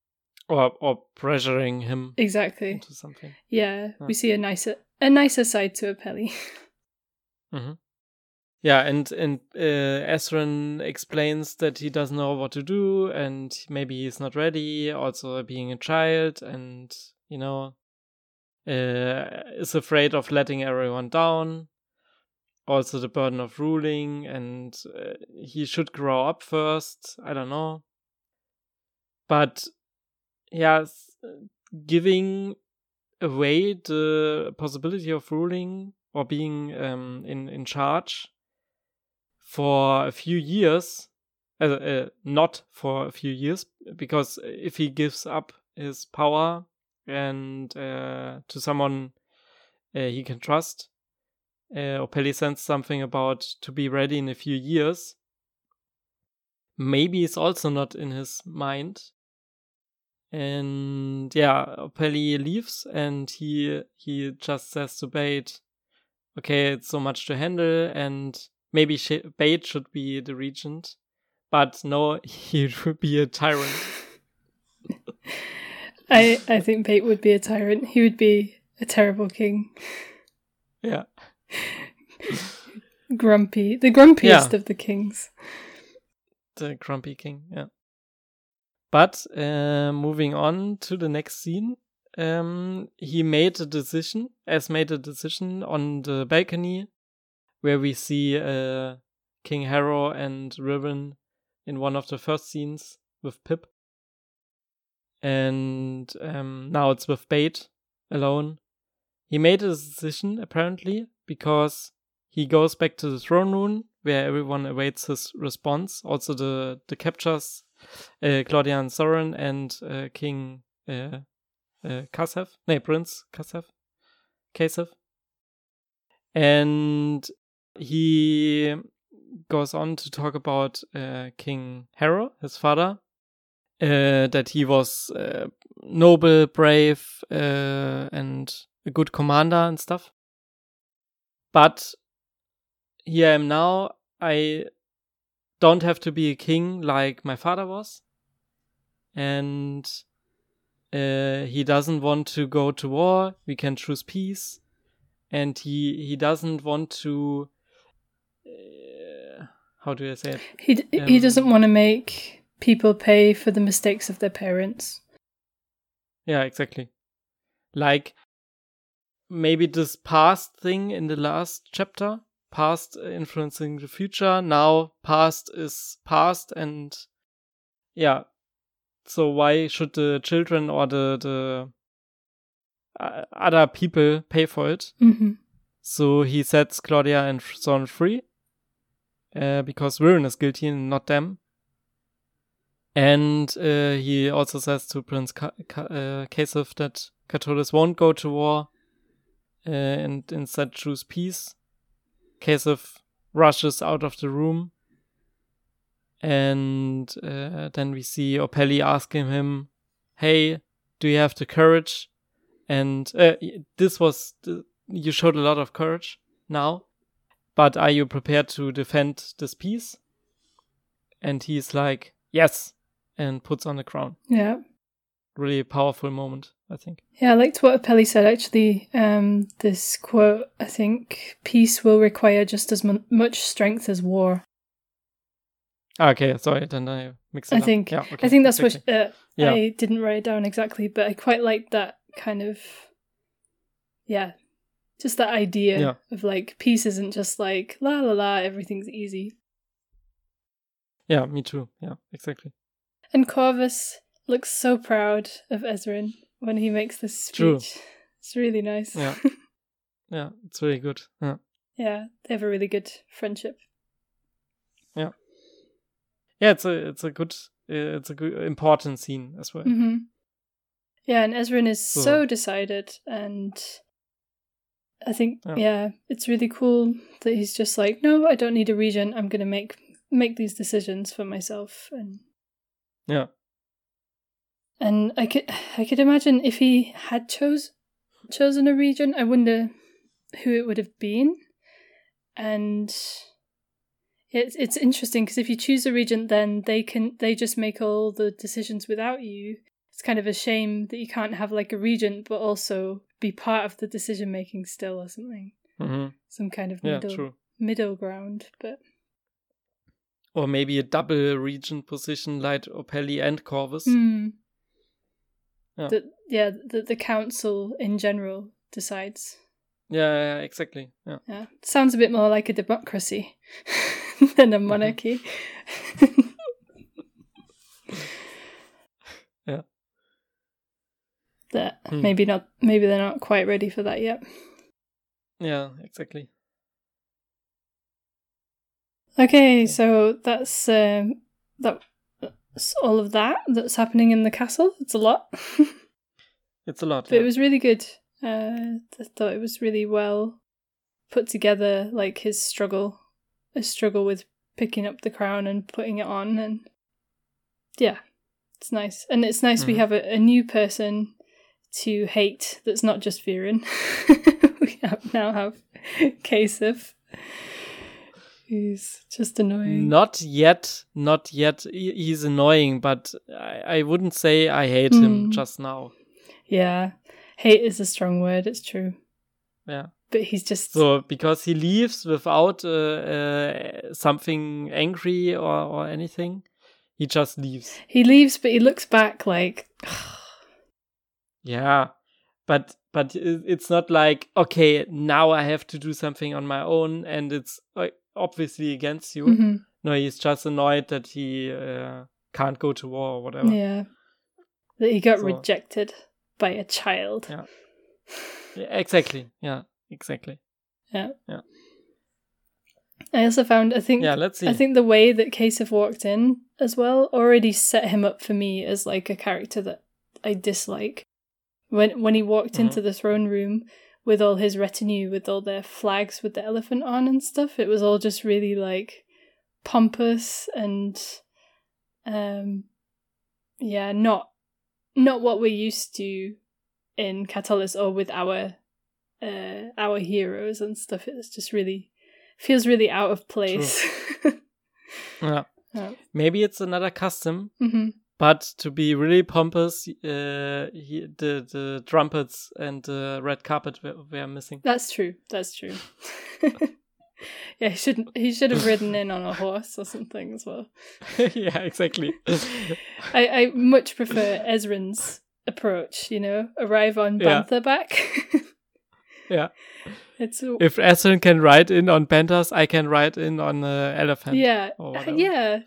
or or pressuring him exactly into something. Yeah, yeah. we see a nicer a nicer side to Opeli. mm-hmm. Yeah, and and uh, Ezran explains that he doesn't know what to do, and maybe he's not ready. Also, being a child, and you know, uh, is afraid of letting everyone down also the burden of ruling and uh, he should grow up first i don't know. But yeah giving away the possibility of ruling or being um, in in charge for a few years uh, uh, not for a few years because if he gives up his power and uh, to someone uh, he can trust uh, Opeli sends something about to be ready in a few years. Maybe it's also not in his mind. And yeah, Opeli leaves and he he just says to Bait, okay, it's so much to handle and maybe sh- Bait should be the regent. But no, he would be a tyrant. I I think Bait would be a tyrant. He would be a terrible king. Yeah. Grumpy. The grumpiest yeah. of the kings. The grumpy king, yeah. But uh, moving on to the next scene, um, he made a decision, as made a decision on the balcony, where we see uh, King Harrow and Riven in one of the first scenes with Pip. and um, now it's with Bait alone. He made a decision apparently because he goes back to the throne room where everyone awaits his response. Also, the the captures uh, Claudia and Soren and uh, King uh, uh, Kasef, no, Prince Kasef, Kasef, and he goes on to talk about uh, King Harrow, his father, uh, that he was uh, noble, brave, uh, and a good commander and stuff. But here I am now. I don't have to be a king like my father was, and uh, he doesn't want to go to war. We can choose peace, and he he doesn't want to. Uh, how do I say it? He d- he doesn't Um, want to make people pay for the mistakes of their parents. Yeah, exactly. Like maybe this past thing in the last chapter, past influencing the future. Now past is past, and yeah. So why should the children or the the uh, other people pay for it? hmm So he sets Claudia and Son free uh, because Viren is guilty and not them. And uh, he also says to Prince Ka- Ka- uh, Kasef that Katolis won't go to war uh, and instead choose peace. Kasef rushes out of the room. And uh, then we see Opeli asking him, Hey, do you have the courage? And uh, this was, the, you showed a lot of courage now, but are you prepared to defend this peace? And he's like, Yes, and puts on the crown. Yeah. Really powerful moment, I think. Yeah, I liked what Opeli said actually. Um, this quote, I think, peace will require just as mu- much strength as war. Ah, Okay, sorry, then I mixed it I up. think yeah, okay, I think that's exactly. what uh, Yeah. I didn't write it down exactly, but I quite liked that kind of yeah, just that idea Yeah. of like peace isn't just like la la la, everything's easy. Yeah, me too. Yeah, exactly. And Corvus looks so proud of Ezran when he makes this speech. True. It's really nice. Yeah. Yeah, it's really good. Yeah. yeah, they have a really good friendship. Yeah, Yeah, it's a it's a good uh, it's a good important scene as well. hmm Yeah, and Ezran is so, So- decided, and I think Yeah. yeah. it's really cool that he's just like, no, I don't need a regent. I'm gonna make make these decisions for myself, and Yeah. And I could I could imagine if he had chose chosen a regent, I wonder who it would have been, and. It's it's interesting because if you choose a regent, then they can they just make all the decisions without you, it's kind of a shame that you can't have like a regent but also be part of the decision making still or something hmm some kind of middle true. middle ground but Or maybe a double regent position like Opeli and Corvus. mm, Yeah. the, yeah the, the council in general decides Yeah, yeah, exactly. Yeah. yeah sounds a bit more like a democracy than a monarchy Yeah. that Hmm. maybe not maybe they're not quite ready for that yet Yeah, exactly. Okay, so that's um, that's all of that that's happening in the castle. It's a lot, It's a lot. but yeah. it was really good. Uh, I thought it was really well put together. Like his struggle, his struggle with picking up the crown and putting it on, and yeah, it's nice. And it's nice we Mhm. have a, a new person to hate. That's not just Viren. we have, now have Kasef, who's just annoying. Not yet, not yet. He's annoying, but I, I wouldn't say I hate him Mm. just now. Yeah, hate is a strong word. It's true, Yeah. but he's just So because he leaves without uh, uh, something angry or, or anything, he just leaves. he leaves, but he looks back like Yeah, but but it's not like okay now I have to do something on my own, and it's like obviously against you. Mhm. No, he's just annoyed that he uh, can't go to war or whatever. yeah. that he got So- rejected by a child. Yeah. Yeah, exactly. Yeah, exactly. Yeah. Yeah. I also found I think Yeah, let's see. I think the way that Kasef walked in as well already set him up for me as like a character that I dislike. When when he walked into the throne room with all his retinue, with all their flags with the elephant on and stuff, it was all just really like pompous and um yeah, not not what we're used to in Katolis or with our uh our heroes and stuff. It's just really feels really out of place. yeah. yeah. Maybe it's another custom, hmm but to be really pompous, uh, he, the the trumpets and the red carpet were, were missing. That's true. That's true. yeah, he shouldn't. He should have ridden in on a horse or something as well. yeah, exactly. I, I much prefer Ezran's approach. You know, arrive on Yeah. Back. yeah. it's If Aslan can ride in on panthers, I can ride in on an elephant. yeah, uh, yeah.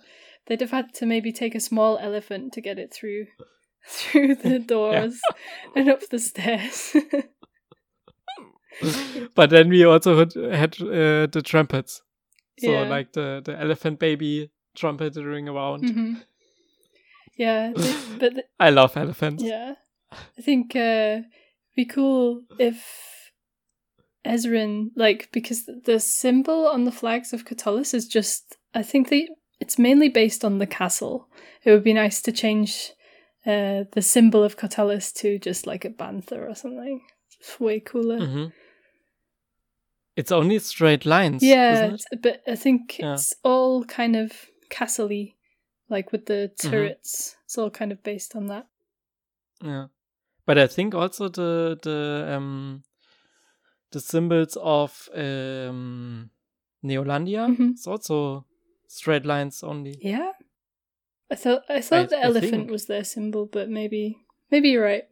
They'd have had to maybe take a small elephant to get it through through the doors and up the stairs. but then we also had, had uh, the trumpets. So Yeah. like the, the elephant baby trumpeting around. hmm Yeah, th- but I love elephants. Yeah. I think uh be cool if Ezran like because the symbol on the flags of Katolis is just I think they it's mainly based on the castle. It would be nice to change uh the symbol of Katolis to just like a banther or something. It's way cooler. hmm It's only straight lines. yeah, isn't it? but I think Yeah. it's all kind of castle-y, like with the Mm-hmm. turrets. It's all kind of based on that. Yeah. But I think also the the um the symbols of um Neolandia Mhm. it's also straight lines only. Yeah. I thought I thought I- the I elephant think- was their symbol, but maybe maybe you're right.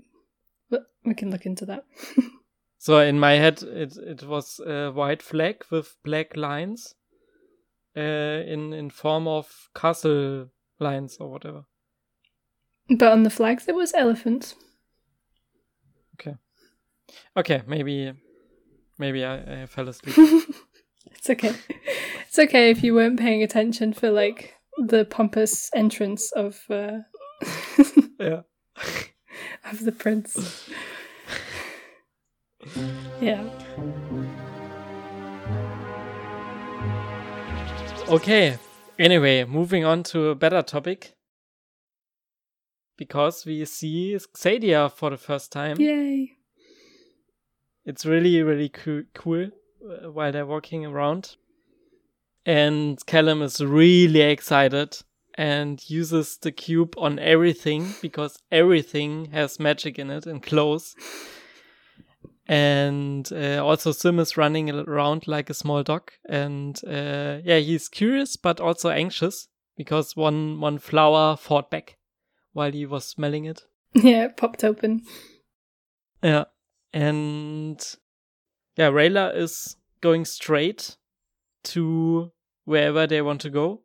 But we can look into that. So in my head it it was a white flag with black lines uh in in form of castle lines or whatever. but on the flags it was elephants. Okay, Okay, maybe maybe I, I fell asleep. It's okay. It's okay if you weren't paying attention for like the pompous entrance of uh yeah. of the prince. yeah. Okay. Anyway, moving on to a better topic. Because we see Xadia for the first time. Yay. It's really, really coo- cool uh, while they're walking around. And Callum is really excited and uses the cube on everything because everything has magic in it and clothes. And uh, also Zym is running around like a small dog. And uh, yeah, he's curious but also anxious because one one flower fought back while he was smelling it. Yeah, it popped open. Yeah. And yeah, Rayla is going straight to wherever they want to go.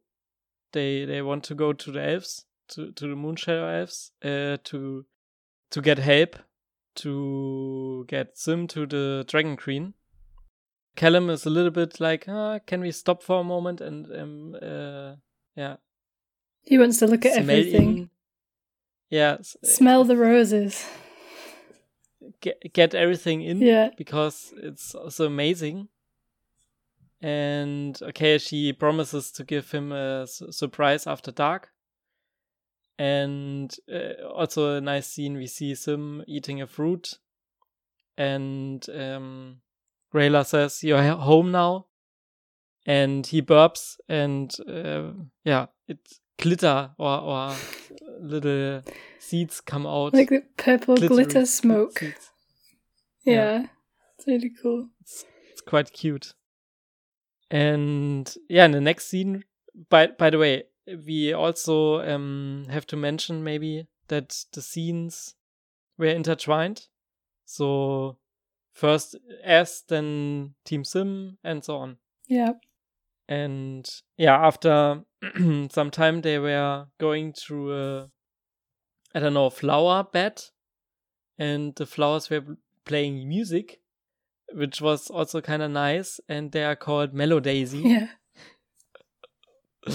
They they want to go to the elves, to, to the Moonshadow elves, uh, to to get help, to get Zym to the Dragon Queen. Callum is a little bit like, ah, can we stop for a moment and um uh yeah He wants to look at smell everything. in- yeah Smell the roses. get get everything in Yeah. because it's so amazing. And okay, she promises to give him a su- surprise after dark. And uh, also a nice scene. We see Zym eating a fruit, and um, Rayla says, "You're home now." And he burps, and uh, yeah, it glitter or or little seeds come out. Like the purple glitter smoke. seeds. Yeah. Yeah. It's really cool. it's quite cute. And yeah, in the next scene, by by the way, we also um have to mention maybe that the scenes were intertwined. So first S, then Team Zym, and so on. Yeah. And yeah, after some time, they were going through a I don't know, flower bed, and the flowers were playing music, which was also kind of nice. And they are called Mellow Daisy. Yeah.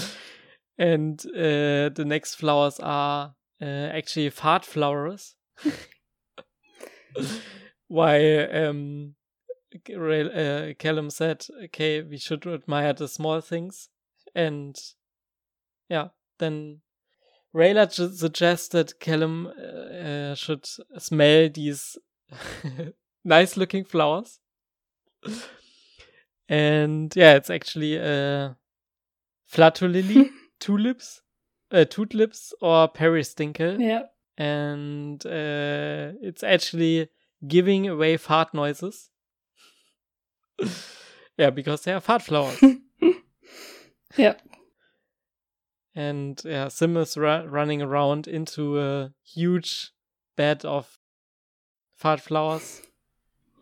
and uh, the next flowers are uh, actually fart flowers. Why um, uh, Callum said, okay, we should admire the small things. And yeah, then Rayla suggested Callum uh, should smell these nice looking flowers. and yeah, it's actually a flatulily, tulips, uh, tulips or peristincle. Yeah. And uh, it's actually giving away fart noises. yeah, because they are fart flowers. yeah. And yeah, Zym is ra- running around into a huge bed of fart flowers.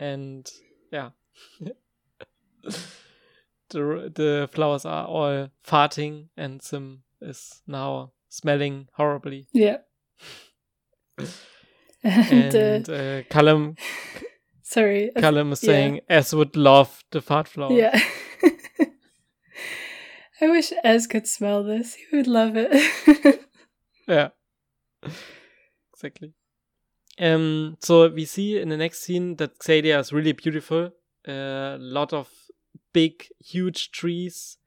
And yeah. the, the flowers are all farting, and Zym is now smelling horribly. Yeah. and, and uh, Callum Sorry. Callum is saying yeah. Ez would love the fart flower. Yeah. I wish Ez could smell this. He would love it. yeah. Exactly. Um so we see in the next scene that Xadia is really beautiful. A uh, lot of big, huge trees,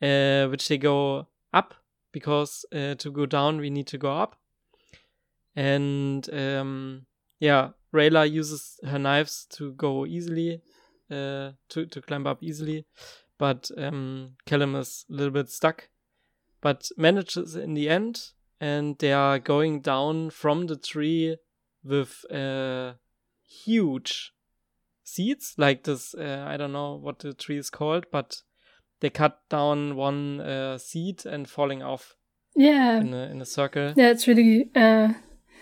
uh, which they go up because uh, to go down we need to go up. And um yeah, Rayla uses her knives to go easily, uh, to to climb up easily, but um, Callum is a little bit stuck, but manages in the end, and they are going down from the tree with uh, huge seeds, like this. Uh, I don't know what the tree is called, but they cut down one uh, seed and falling off. Yeah, in a, in a circle. Yeah, it's really uh,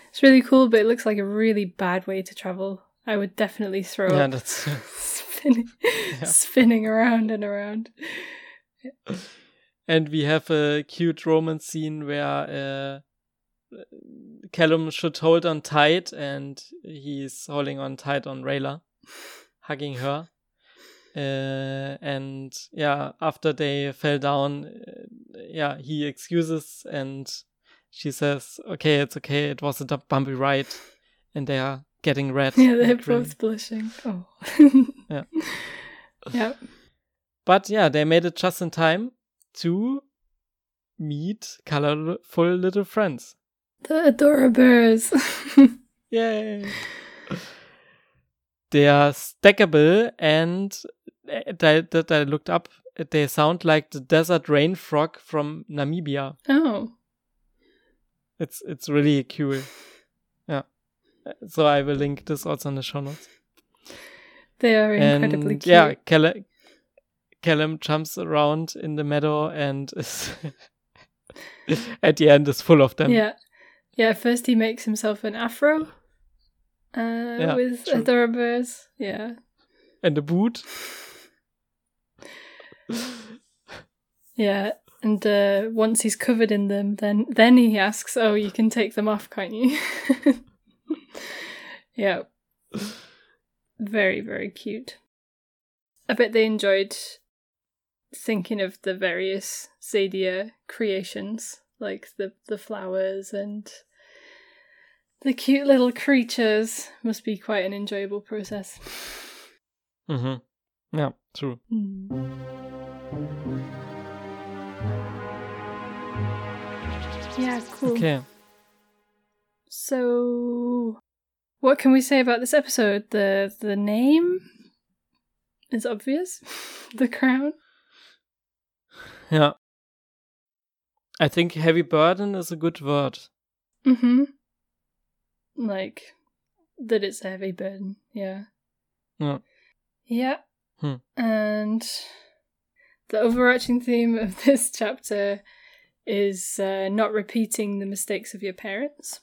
it's really cool, but it looks like a really bad way to travel. I would definitely throw yeah, up. That's, spinning, yeah. spinning around and around. And we have a cute romance scene where uh, Callum should hold on tight, and he's holding on tight on Rayla, hugging her. Uh, and yeah, after they fell down, uh, yeah, he excuses and she says, "Okay, it's okay. It was a bumpy ride," and they are getting red. Yeah, they're both blushing. Oh. yeah. Yeah. But yeah, they made it just in time to meet colorful little friends. The Adorabears. Yay! They are stackable and eh, that I looked up, they sound like the desert rain frog from Namibia. Oh. It's it's really cool. Yeah. So I will link this also in the show notes. They are incredibly and, cute. Yeah, Callum, Callum jumps around in the meadow and is at the end is full of them. Yeah. Yeah, first he makes himself an afro uh, yeah, with true. Adorabears. Yeah. And the boot. yeah, and uh, once he's covered in them, then then he asks, "Oh, you can take them off, can't you?" yeah, very very cute. I bet they enjoyed thinking of the various Xadia creations, like the the flowers and the cute little creatures. Must be quite an enjoyable process. Mm-hmm. Yeah, true. Mm. Yeah, cool. Okay. So, what can we say about this episode? The the name is obvious. the crown. Yeah. I think heavy burden is a good word. Mm-hmm. Like that it's a heavy burden, yeah. Yeah. Yeah. Hmm. And the overarching theme of this chapter is uh, not repeating the mistakes of your parents.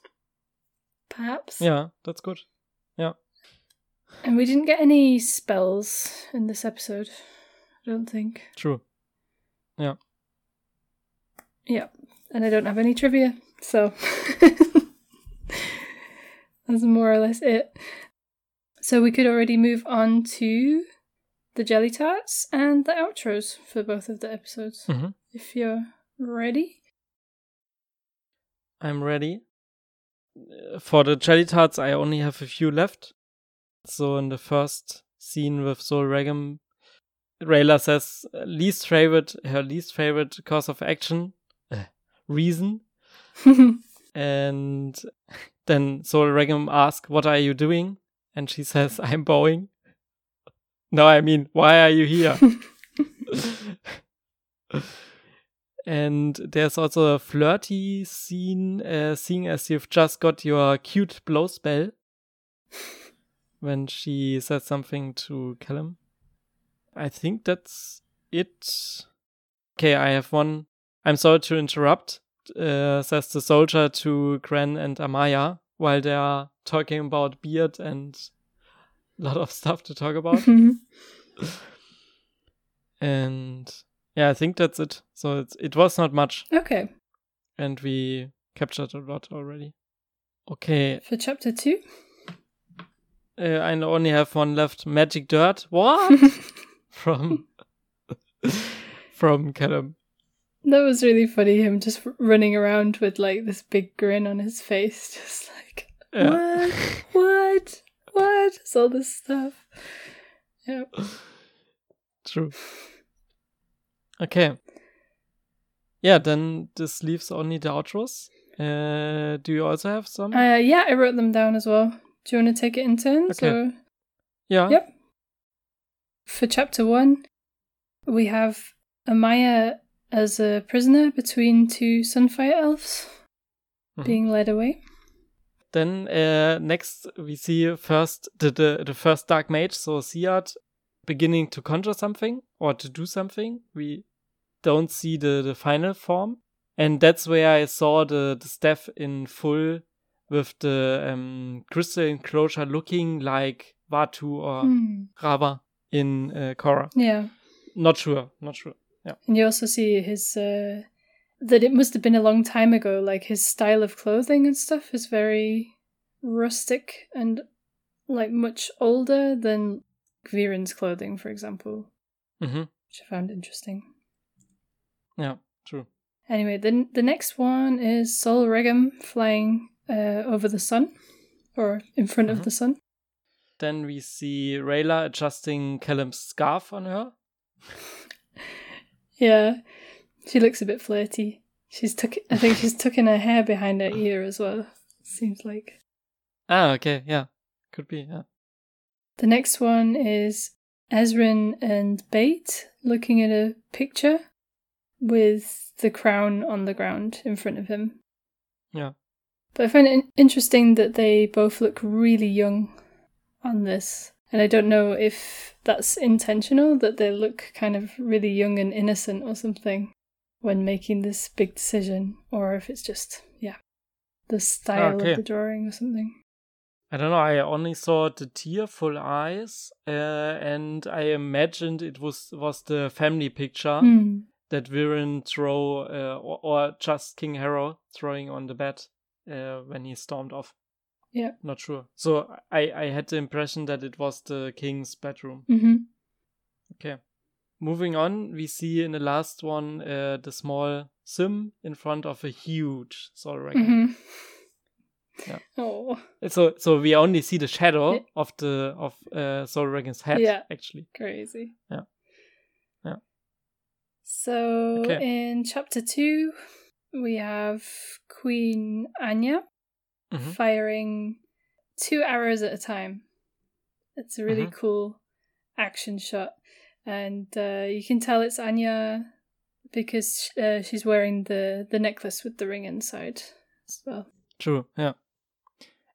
Perhaps. Yeah, that's good. Yeah. And we didn't get any spells in this episode. I don't think. True. Yeah. Yeah. And I don't have any trivia, so. That's more or less it. So we could already move on to the jelly tarts and the outros for both of the episodes. Mhm. If you're ready. I'm ready. For the jelly tarts, I only have a few left. So in the first scene with Sol Regem, Rayla says least favorite, her least favorite course of action, uh, reason, and then Sol Regem asks, "What are you doing?" And she says, "I'm bowing." No, I mean, why are you here? and there's also a flirty scene, uh, seeing as you've just got your cute blow spell when she says something to Callum. I think that's it. Okay, I have one. I'm sorry to interrupt, uh, says the soldier to Gren and Amaya while they are talking about beard and a lot of stuff to talk about. and yeah, I think that's it. So it's, it was not much, okay. and we captured a lot already. Okay, For chapter two. uh, I only have one left. Magic dirt. What? from from Callum. That was really funny, him just running around with like this big grin on his face, just like, Yeah. what? What? What? It's all this stuff. Yeah. True. Okay. Yeah, then this leaves only the outros. Uh, do you also have some? Uh, yeah, I wrote them down as well. Do you want to take it in turns? Okay. Or? yeah. Yep. For chapter one, we have Amaya as a prisoner between two Sunfire elves Mhm. being led away. Then uh, next we see first the, the the first dark mage, so Siad, beginning to conjure something or to do something. We don't see the the final form, and that's where I saw the the staff in full with the um, crystal enclosure looking like Vaatu or Hmm. Raava in uh, Korra. Yeah. Not sure, not sure. Yeah. And you also see his uh that it must have been a long time ago, like his style of clothing and stuff is very rustic and like much older than Viren's clothing, for example, hmm which I found interesting. Yeah, true. Anyway, the the next one is Sol Regem flying uh, over the sun, or in front Mhm. of the sun. Then we see Rayla adjusting Callum's scarf on her. Yeah, she looks a bit flirty. She's tuck. I think she's tucking her hair behind her ear as well. Seems like. Ah, okay, yeah, could be. Yeah. The next one is Ezran and Bait looking at a picture with the crown on the ground in front of him. Yeah. But I find it interesting that they both look really young on this. And I don't know if that's intentional, that they look kind of really young and innocent or something when making this big decision, or if it's just, yeah, the style Okay. of the drawing or something. I don't know. I only saw the tearful eyes, uh, and I imagined it was was the family picture Hmm. that Viren throw, uh, or, or just King Harrow throwing on the bed uh, when he stormed off. Yeah. Not sure. So I I had the impression that it was the king's bedroom. hmm Okay. Moving on, we see in the last one uh, the small Zym in front of a huge Sol Regem. hmm Yeah. Oh, So so we only see the shadow Yeah. of the of uh, Sol Regem's head Yeah. actually. crazy. Yeah. Yeah. So Okay. in chapter two, we have Queen Aanya Mhm. firing two arrows at a time. It's a really Mhm. cool action shot, and uh, you can tell it's Aanya because uh, she's wearing the the necklace with the ring inside as well. True. Yeah.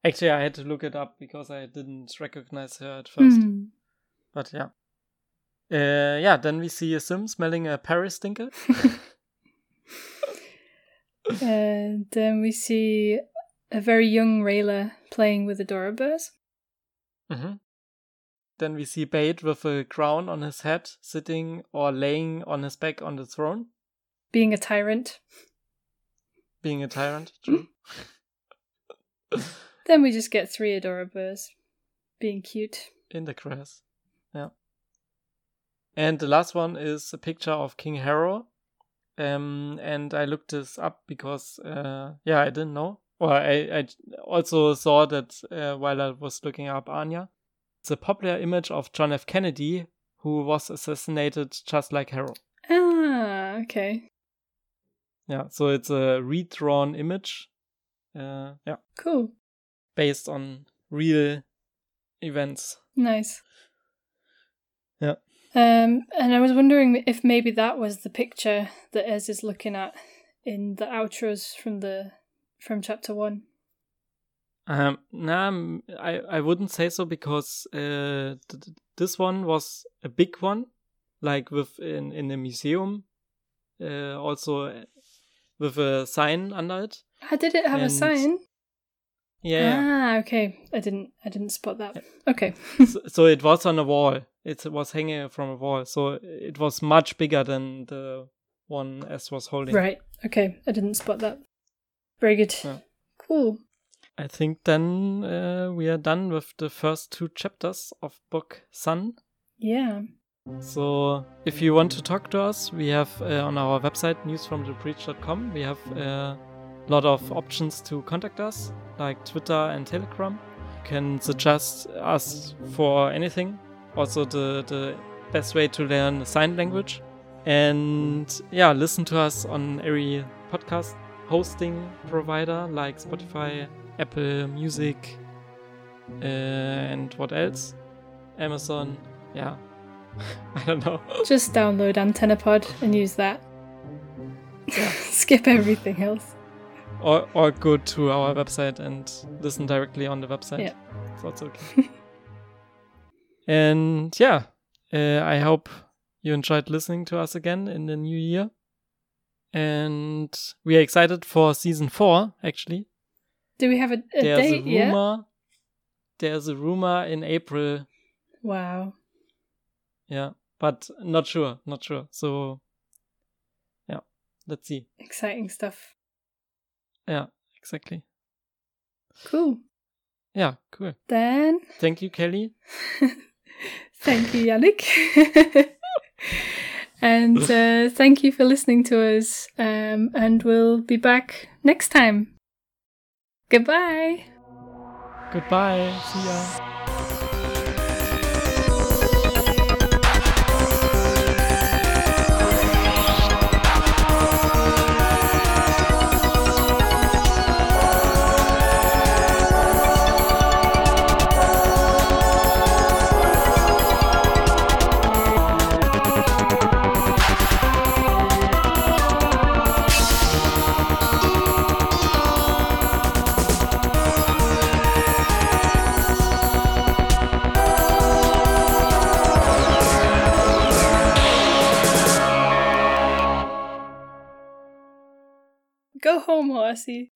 Actually, I had to look it up because I didn't recognize her at first. Hmm. But yeah. Uh, yeah. Then we see a Zym smelling a Paris stinker. and then we see a very young Rayla playing with Adorabears. hmm Then we see Bait with a crown on his head, sitting or laying on his back on the throne, being a tyrant. being a tyrant. True. Then we just get three Adorabears being cute. In the grass. Yeah. And the last one is a picture of King Harrow. Um, and I looked this up because, uh, yeah, I didn't know. Well, I, I also saw that uh, while I was looking up Aanya. It's a popular image of John F. Kennedy, who was assassinated just like Harrow. Ah, okay. Yeah, so it's a redrawn image. Uh, yeah. Cool. Based on real events. Nice. Yeah. Um, and I was wondering if maybe that was the picture that Ez is looking at in the outros from the from chapter one. Um, nah, I I wouldn't say so because uh, th- this one was a big one, like with in in a museum, uh, also with a sign under it. How did it have And- a sign? Yeah. Ah, okay. I didn't. I didn't spot that. Okay. so, so it was on a wall. It was hanging from a wall. So it was much bigger than the one Ez was holding. right. Okay. I didn't spot that. Very good. Yeah. Cool. I think then uh, we are done with the first two chapters of book Sun. Yeah. So if you want to talk to us, we have uh, on our website newsfromthebreach.com. We have a lot of options to contact us, like Twitter and Telegram. You can suggest us for anything. Also, the the best way to learn sign language, and yeah, listen to us on every podcast hosting provider like Spotify, Apple Music, uh, and what else? Amazon. Yeah, I don't know. Just download AntennaPod and use that. Skip everything else. or or go to our website and listen directly on the website. Yeah. So it's okay. and yeah, uh, I hope you enjoyed listening to us again in the new year. And we are excited for season four, actually. Do we have a, a There's date a rumor. There's a rumor in April. Wow. Yeah. But not sure. Not sure. So yeah. Let's see. Exciting stuff. Yeah, exactly. Cool. Yeah, cool. Then Thank you, Kelly. thank you, Yannick. and uh, thank you for listening to us. Um, and we'll be back next time. Goodbye. Goodbye. See ya. Horsey.